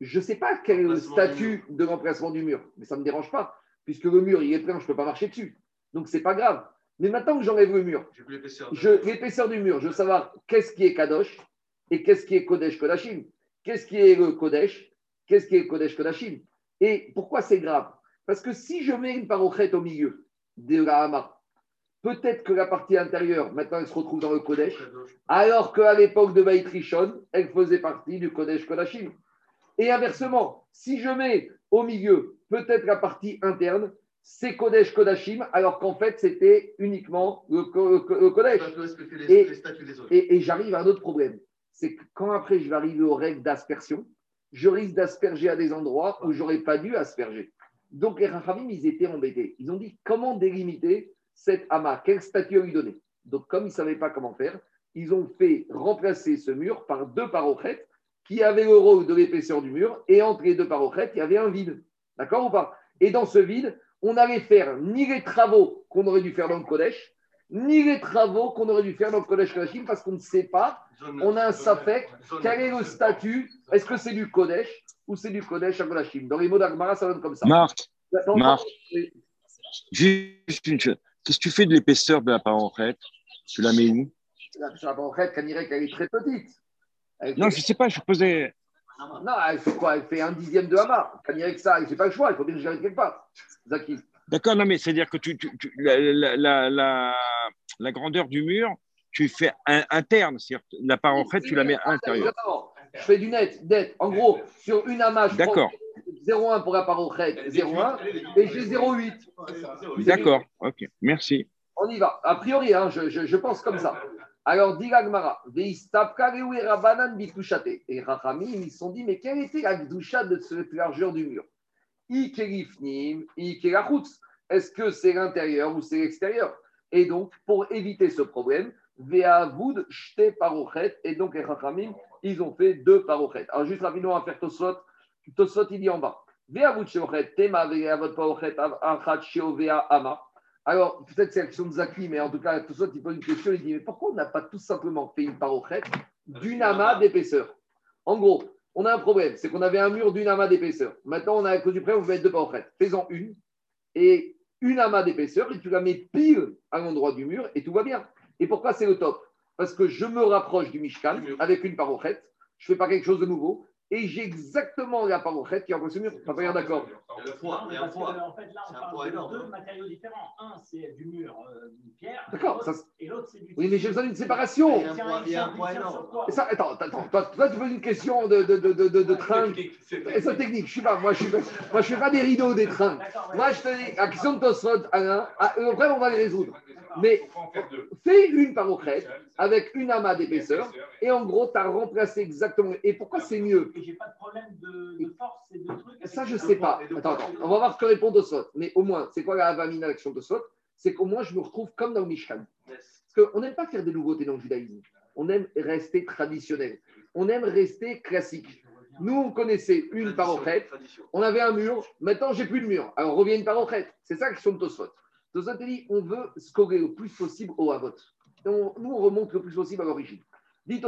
je ne sais pas quel est le statut de remplacement du mur, mais ça ne me dérange pas, puisque le mur, il est plein, je ne peux pas marcher dessus. Donc, ce n'est pas grave. Mais maintenant que j'enlève le mur, l'épaisseur. du mur, je veux savoir qu'est-ce qui est Kadosh et qu'est-ce qui est Kodesh Kodashim. Qu'est-ce qui est le Kodesh? Qu'est-ce qui est Kodesh Kodashim? Et pourquoi c'est grave? Parce que si je mets une parochette au milieu de la Hama, peut-être que la partie intérieure, maintenant, elle se retrouve dans le Kodesh, alors qu'à l'époque de Baït Rishon, elle faisait partie du Kodesh Kodashim. Et inversement, si je mets au milieu peut-être la partie interne, c'est Kodesh Kodashim, alors qu'en fait, c'était uniquement le, ko- le Kodesh. Les, et j'arrive à un autre problème. C'est que quand après je vais arriver aux règles d'aspersion, je risque d'asperger à des endroits où j'aurais pas dû asperger. Donc les Rachamim, ils étaient embêtés. Ils ont dit comment délimiter cette amas, quel statut lui donner? Donc comme ils ne savaient pas comment faire, ils ont fait remplacer ce mur par deux parochettes qui avaient le rôle de l'épaisseur du mur et entre les deux parochettes, il y avait un vide. D'accord ou pas? Et dans ce vide, on n'allait faire ni les travaux qu'on aurait dû faire dans le Kodesh, ni les travaux qu'on aurait dû faire dans le Kodesh Kodashim parce qu'on ne sait pas on a un safek. quel est le statut? Est-ce que c'est du Kodesh ou c'est du Kodesh à Kodashim Dans les mots d'Agmara, ça donne comme ça. Marc, Dans- Marc. Juste une chose. Qu'est-ce que tu fais de l'épaisseur de la parochet Tu la mets où? La on dirait qu'elle est très petite. Elle Non, fait- je ne sais pas, je posais. non, elle fait quoi? Elle fait un dixième de Hamar. Quand dirait que ça, il fait pas le choix, il faut bien que j'arrive quelque part. Zaki. D'accord, non, mais c'est-à-dire que tu, tu- tu- la, la, la, la- la grandeur du mur, tu fais un, interne. C'est-à-dire la parochet, tu la mets à l'intérieur. Je fais du net, net. En gros, sur une prends D'accord, 0,1 pour la parochet, 0,1, et j'ai 0,8. d'accord, ok, merci. On y va. A priori, hein, je, je- je pense comme ça. Alors, dit Bitushate. Et Rachamim, ils se sont dit, mais quelle était la de cette largeur du mur? Est-ce que c'est l'intérieur ou c'est l'extérieur? Et donc, pour éviter ce problème, Ve'avoud shte parochet. Et donc, les Chachamim, ils ont fait deux parochet. Alors, juste rapidement, on va faire Tosot. Tosot, il dit en bas. Sheochet, tema parochet, achat sheovea ama. Alors, peut-être c'est l'action de Zaki, mais en tout cas, Tosot, il pose une question. Il dit Mais pourquoi on n'a pas tout simplement fait une parochet d'une amas d'épaisseur? En gros, on a un problème, c'est qu'on avait un mur d'une amas d'épaisseur. Maintenant, on a à cause du prêt, on veut mettre deux parochettes. Fais-en une. Et une amas d'épaisseur et tu la mets pile à l'endroit du mur et tout va bien. Et pourquoi c'est le top? Parce que je me rapproche du Mishkan avec une parochette, je ne fais pas quelque chose de nouveau et j'ai exactement la parochette qui remplace ce mur. Pas bien d'accord Il y a le poids, il y a un poids. En fait, là, C'est on un parle poids de énorme. deux matériaux différents. Un, c'est du mur, euh, une pierre. D'accord, et l'autre- c'est du Oui, mais j'ai besoin d'une séparation. Il y a un poids- énorme. Et ça, attends, attends, toi, toi, tu poses une question de, de, de, de, de, de train. Et ça, technique, je suis pas, moi, je suis, pas- moi, je fais pas des rideaux des trains. Moi, je te dis, la question de Tosfot, Alain, ah, après, on va les résoudre. Mais en fais une parochette avec une amas d'épaisseur et en gros, tu as remplacé exactement. Et pourquoi c'est mieux? Et j'ai pas de problème de, de force et de trucs. Ça, je sais pas. Attends, poids. attends, on va voir ce que répond Tosfot. Mais au moins, c'est quoi la avamina l'action Tosfot C'est qu'au moins, je me retrouve comme dans le Mishkan. Yes. Parce qu'on n'aime pas faire des nouveautés dans le judaïsme. On aime rester traditionnel. On aime rester classique. Nous, on connaissait une parochette. On avait un mur. Maintenant, j'ai plus de mur. Alors, revient une parochette. C'est ça l'action de Tosfot. Tosfot dit on veut scorer le plus possible au Havot. Nous, on remonte le plus possible à l'origine. Dit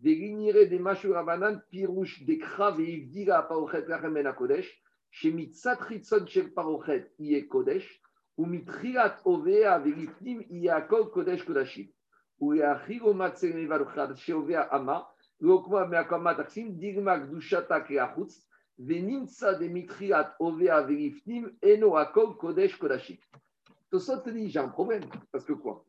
des des machurabanan, pirouche, des craves, et il dit la paochet lachemen à Kodesh, chez mitzatritson shel parochet, y est Kodesh, ou mitriat ovea velifnim, y akol Kodesh Kodashim, ou yachigo matsene valuchad, chez ovea ama, l'okma meakama taksim, digma gdushata kreachutz, venimsa de mitriat ovea velifnim, eno akol Kodesh Kodashim. Tosot te dit, j'ai un problème, parce que quoi?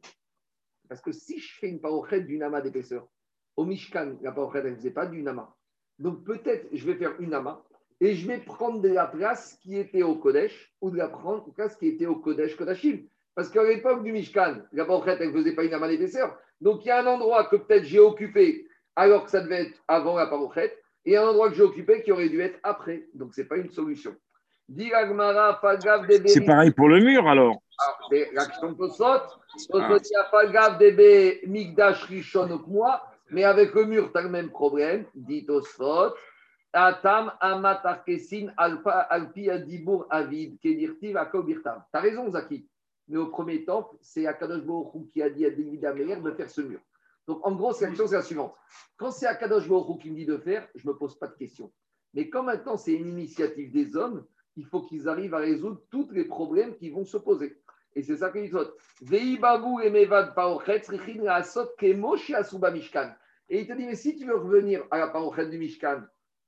Parce que si je fais une parochette d'une amas d'épaisseur, au Mishkan, la parochette, elle ne faisait pas d'une amas. Donc peut-être, je vais faire une amas et je vais prendre de la place qui était au Kodesh ou de la place qui était au Kodesh Kodashim. Parce qu'à l'époque du Mishkan, la parochette, ne faisait pas une amas d'épaisseur. Donc il y a un endroit que peut-être j'ai occupé alors que ça devait être avant la parochette et un endroit que j'ai occupé qui aurait dû être après. Donc ce n'est pas une solution. C'est pareil pour le mur alors. alors, c'est l'action de Tosot. Tosot, il n'y a pas gaffe d'ébé Migdash Rishon ou que moi, mais avec le mur, tu as le même problème. Dit Tosot. Atam alpi adibur avid kedirtiv akobirtam. Tu as raison, Zaki. Mais au premier temple, c'est Akadosh Hu qui a dit à David Améler de faire ce mur. Donc, en gros, c'est l'action, c'est la suivante. Quand c'est Akadosh Hu qui me dit de faire, je ne me pose pas de questions. Mais comme maintenant, c'est une initiative des hommes, il faut qu'ils arrivent à résoudre tous les problèmes qui vont se poser. Et c'est ça qu'il dit. Vei babu emevad paochet richin laasot kemo she'asuba mishkan. Et il te dit, mais si tu veux revenir à la parochet du mishkan,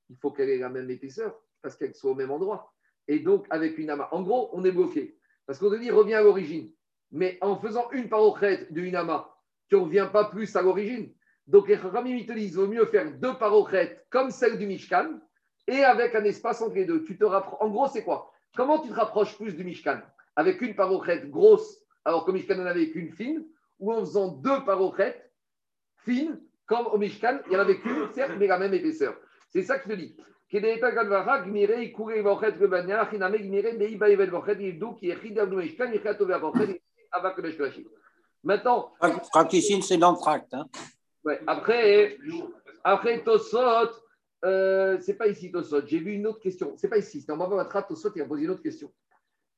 il faut qu'elle ait la même épaisseur, parce qu'elle soit au même endroit. Et donc, avec une amas. En gros, on est bloqué. Parce qu'on te dit, reviens à l'origine. Mais en faisant une parochet d'une amas, tu ne reviens pas plus à l'origine. Donc, les te disent, il vaut mieux faire deux parochettes comme celle du mishkan, et avec un espace entre les deux. Tu te rappro- en gros, c'est quoi? Comment tu te rapproches plus du Mishkan? Avec une parochette grosse, alors qu'au Mishkan, on avait qu'une fine, ou en faisant deux parochettes fines, comme au Mishkan, il y en avait qu'une, certes, mais la même épaisseur. C'est ça que je te dis. Maintenant. Praticine, c'est l'entracte. Hein. Après, après Tosot, euh, c'est pas ici Tosot. J'ai vu une autre question. C'est pas ici. C'était en Baba Tosot, il a posé une autre question.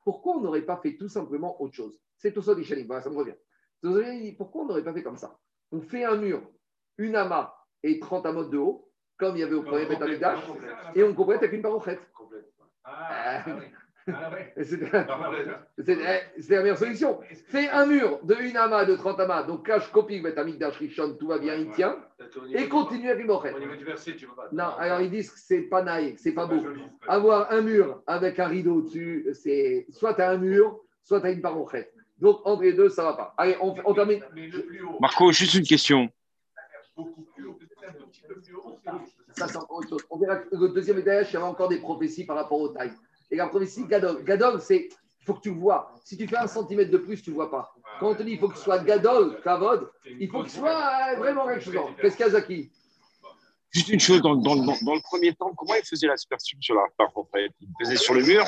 Pourquoi on n'aurait pas fait tout simplement autre chose? C'est Tosot Ishanim, voilà, ça me revient. Tosot il dit pourquoi on n'aurait pas fait comme ça? On fait un mur, une amas et 30 amas de haut, comme il y avait au premier Betamikdash, et on complète avec une parochette. Ah, ah oui. Ah ouais. C'est- eh, c'est la meilleure solution. Fais un mur de une amas, de 30 amas, donc cache copie Betamikdash Rishon, tout va bien, il tient, et continue avec une parochette. Au niveau du verset, tu peux pas. Non, alors ils disent que c'est pas naïf, c'est pas beau. joli, c'est pas Avoir un mur avec un rideau dessus, c'est soit tu as un mur, soit tu as une parochette. Donc entre les deux, ça va pas. Allez, on, on termine. Mais le plus haut. Marco, juste une question. Beaucoup plus haut. C'est. Ça, c'est encore autre chose. On verra que le deuxième étage, il y avait encore des prophéties par rapport aux tailles. Et la prophétie Gadol. Gadol, c'est il faut que tu vois. Si tu fais un centimètre de plus, tu ne vois pas. Quand on te dit il faut qu'il soit Gadol, Kavod, il faut qu'il soit euh, vraiment quelque chose. Qu'est-ce qu'il y a, Zaki? Juste une chose, dans, dans- dans- dans le premier temps, comment il faisait l'aspersion sur la part Il faisait sur le mur?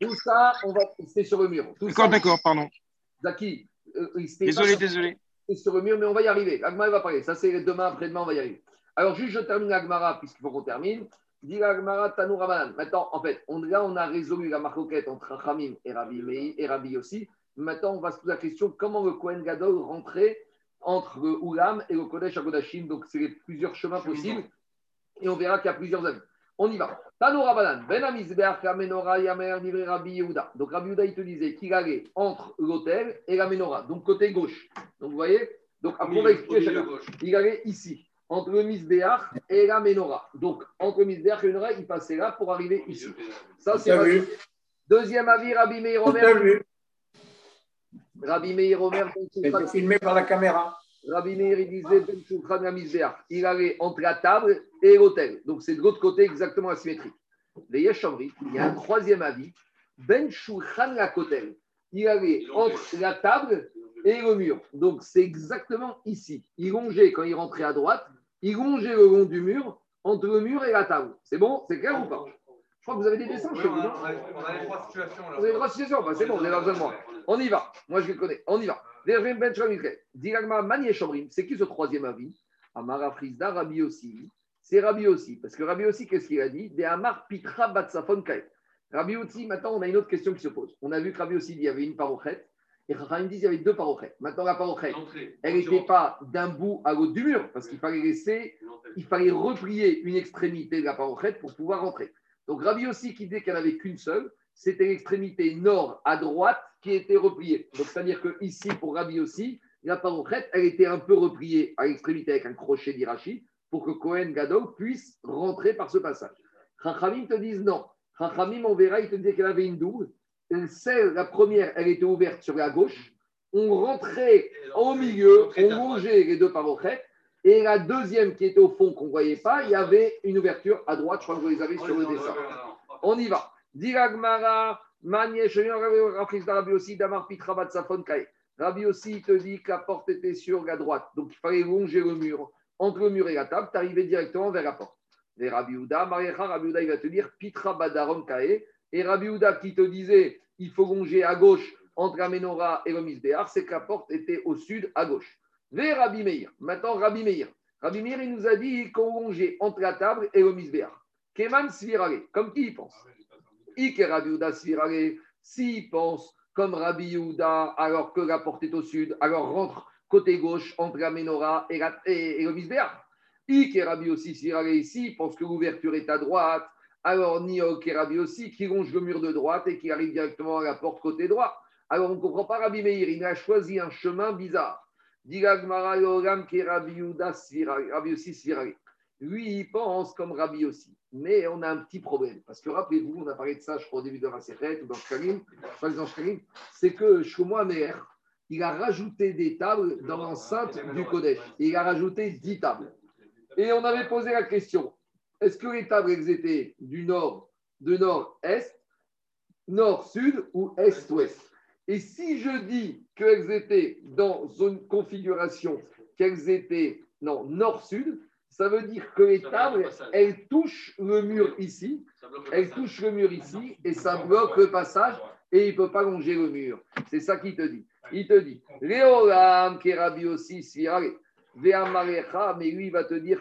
Tout ça, on va c'est sur le mur. Tout D'accord, ça, d'accord, pardon. Zaki, euh, Désolé, pas- désolé. c'est sur le mur, mais on va y arriver. Agmara va parler. Ça, c'est demain, après-demain, on va y arriver. Alors, juste, je termine Agmara, puisqu'il faut qu'on termine. Maintenant, en fait, on, là, on a résolu la marcoquette entre Rachamim et Rabbi Meir et Rabbi aussi. Maintenant, on va se poser la question comment le Kohen Gadol rentrait entre le Oulam et le Kodesh Agodashim. Donc, c'est les plusieurs chemins possibles. Et on verra qu'il y a plusieurs avis. On y va. Tanou Ramadan. Ben Menorah, Yamer, Divrei Rabbi Yehuda. Donc, Rabbi Yehuda, il te disait qu'il allait entre l'hôtel et la Menorah, donc côté gauche. Donc, vous voyez? Donc, après, on va expliquer chacun il allait ici, entre le Misbéach et la Ménorah. Donc, entre le Misbéach et la Ménorah, il passait là pour arriver ici. Ça, c'est Rabbi- vu Deuxième avis, Rabbi Meir Omer. Vu Rabbi Meir Omer, Ben C'était filmé par la caméra. Rabbi Meir, il disait Ben Shulchan la Misbéach. Il allait entre la table et l'hôtel. Donc, c'est de l'autre côté exactement asymétrique. Les Yeshamri, il y a un troisième avis. Ben Shulchan la Kotel. Il allait entre la table et le mur. Donc, c'est exactement ici. Il longeait, quand il rentrait à droite, il longeait le long du mur, entre le mur et la table. C'est bon C'est clair ou pas? Je crois que vous avez des dessins chez vous, On a les trois situations Vous avez une grosse situation Bah, C'est bon, vous avez besoin de moi. On y va. Moi, je le connais. On y va. Ben. C'est qui ce troisième avis? Amara Frisda, Rabbi aussi. C'est Rabbi aussi. Parce que Rabbi aussi, qu'est-ce qu'il a dit? De Amar Pitra Batsafon Kaet. Rabbi aussi, maintenant, on a une autre question qui se pose. On a vu que Rabbi aussi, il y avait une parochette. Et Chachamim dit qu'il y avait deux parochettes. Maintenant, la parochette, elle n'était pas d'un bout à l'autre du mur, parce qu'il fallait laisser, il fallait replier une extrémité de la parochette pour pouvoir rentrer. Donc Rabbi aussi qui dit qu'il n'y en avait qu'une seule, c'était l'extrémité nord à droite qui était repliée. Donc c'est-à-dire que ici pour Rabbi aussi, la parochette, elle était un peu repliée à l'extrémité avec un crochet d'Irachi pour que Cohen Gadol puisse rentrer par ce passage. Chachamim te disent non. Chachamim, on verra, il te dit qu'elle avait une double. Celle, la première, elle était ouverte sur la gauche. On rentrait au milieu, on longeait les deux parochettes. Et la deuxième qui était au fond, qu'on ne voyait pas, il y avait une ouverture à droite. Je crois que vous les avez sur le dessin. On y va. Diragmara, Rabbi aussi, Damar Pitra Batsafon Kae. Rabbi aussi, te dit que la porte était sur la droite. Donc il fallait longer le mur. Entre le mur et la table, tu arrivais directement vers la porte. Et Rabbi Houda, Mariecha, Rabbi Houda, il va te dire Pitra Badaron Kae. Et Rabbi Houda qui te disait il faut longer à gauche entre la et le Misbéar, c'est que la porte était au sud à gauche. Vers Rabbi Meir. Maintenant, Rabbi Meir. Rabbi Meir, il nous a dit qu'on longeait entre la table et le Misbéar. Keman Svirale, comme qui il pense? Ike Rabbi Houda Svirale, s'il pense comme Rabbi Yehuda, alors que la porte est au sud, alors rentre côté gauche entre la et, et- et le Misbéar. Ike Rabbi aussi Svirale ici, pense que l'ouverture est à droite, alors Niok et Rabbi aussi qui longe le mur de droite et qui arrive directement à la porte côté droit. Alors on ne comprend pas Rabbi Meir, il a choisi un chemin bizarre. Rabbi aussi. Lui, il pense comme Rabbi aussi. Mais on a un petit problème. Parce que rappelez-vous, on a parlé de ça, je crois, au début de la ou dans Shkalim, c'est que Shlomo Amer, il a rajouté des tables dans l'enceinte du Kodesh. Et il a rajouté 10 tables. Et on avait posé la question est-ce que les tables elles étaient du nord, de nord-est, nord-sud ou est-ouest? Et si je dis qu'elles étaient dans une configuration, qu'elles étaient non, nord-sud, ça veut dire que les tables, elles touchent le mur ici, elles touchent le mur ici, et ça bloque le passage, et il ne peut pas longer le mur. C'est ça qu'il te dit. Il te dit, Léolam, Rabbi aussi, Svirale, mais lui, il va te dire,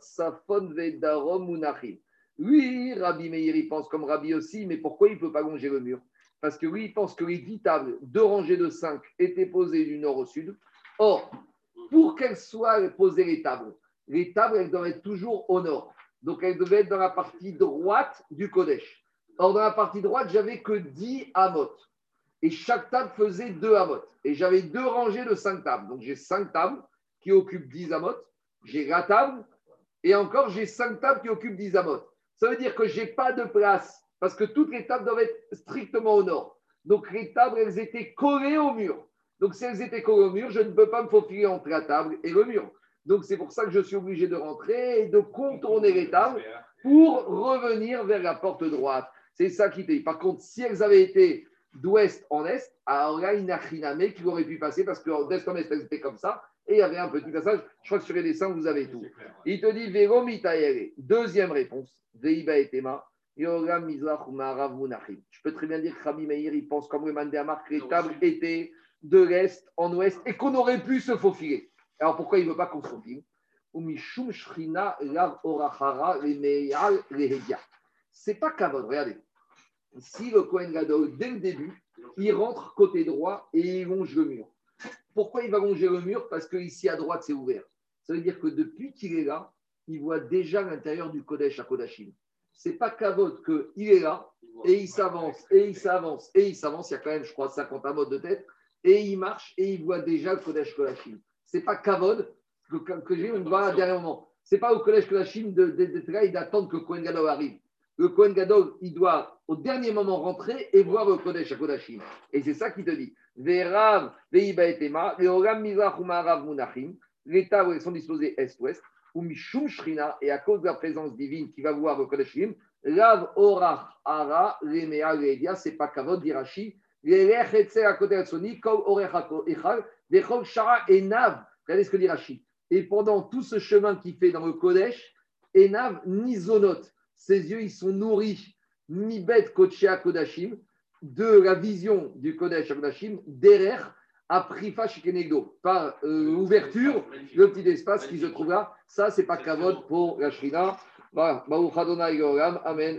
Safon, Vedarom, Munachim. Lui, Rabbi Meir, il pense comme Rabbi aussi, mais pourquoi il ne peut pas longer le mur? Parce que lui, il pense que les dix tables, deux rangées de cinq, étaient posées du nord au sud. Or, pour qu'elles soient posées les tables, les tables, elles doivent être toujours au nord. Donc, elles devaient être dans la partie droite du Kodesh. Or, dans la partie droite, j'avais que 10 amot. Et chaque table faisait 2 amot. Et j'avais deux rangées de 5 tables. Donc, j'ai 5 tables qui occupent 10 amot. J'ai la table. Et encore, j'ai 5 tables qui occupent 10 amot. Ça veut dire que je n'ai pas de place. Parce que toutes les tables doivent être strictement au nord. Donc, les tables, elles étaient collées au mur. Donc, si elles étaient collées au mur, je ne peux pas me faufiler entre la table et le mur. Donc, c'est pour ça que je suis obligé de rentrer et de contourner les tables pour revenir vers la porte droite. C'est ça qui était. Par contre, si elles avaient été d'ouest en est, alors là, il n'a rien qui aurait pu passer parce que d'est en est, c'était comme ça. Et il y avait un petit passage. Je crois que sur les dessins, vous avez tout. Il te dit. Deuxième réponse. Veiba. Je peux très bien dire que Rabbi Meir, il pense comme le Mandéamar que les tables étaient de l'est en ouest et qu'on aurait pu se faufiler. Alors pourquoi il ne veut pas qu'on se faufile? C'est pas Kavod, regardez. Si le Kohen Gadol, dès le début, il rentre côté droit et il longe le mur. Pourquoi il va longer le mur Parce que ici à droite, c'est ouvert. Ça veut dire que depuis qu'il est là, il voit déjà l'intérieur du Kodesh à Kodashim. C'est pas Kavod qu'il est là et il s'avance, et il s'avance, et il s'avance. Il y a quand même, je crois, 50 amotes de tête. Et il marche et il voit déjà le Kodesh Kodashim. C'est pas Kavod que, j'ai, on voit à un dernier moment. C'est pas au Kodesh Kodashim de- de- d'être là et d'attendre que Kohen Gadol arrive. Le Kohen Gadol, il doit au dernier moment rentrer et voir le Kodesh à Kodashim. Et c'est ça qu'il te dit. Verav, Veiba et Tema, Veoram Mizrach ou Ma'arav Munachim, les tables sont disposées est-ouest, ou Mishum Shrina, et à cause de la présence divine qui va voir le Kodashim, Lav Orach Ara, Remea Ledia, c'est pas Kavod, d'Irachi, Lelech Etzel à côté de Soni, Kol Orech Echal, Vechol Shara et Nav. Regardez ce que dit Rashi. Et pendant tout ce chemin qu'il fait dans le Kodesh, Enav ni Zonot, ses yeux ils sont nourris, ni bête Kochea Kodashim, de la vision du Kodesh Kodashim, derrière, à Prifa Shikenegdo, par euh, ouverture, le petit espace qui se trouve là. Ça, c'est pas Kavod pour la Shrina. Voilà. Goram. Amen.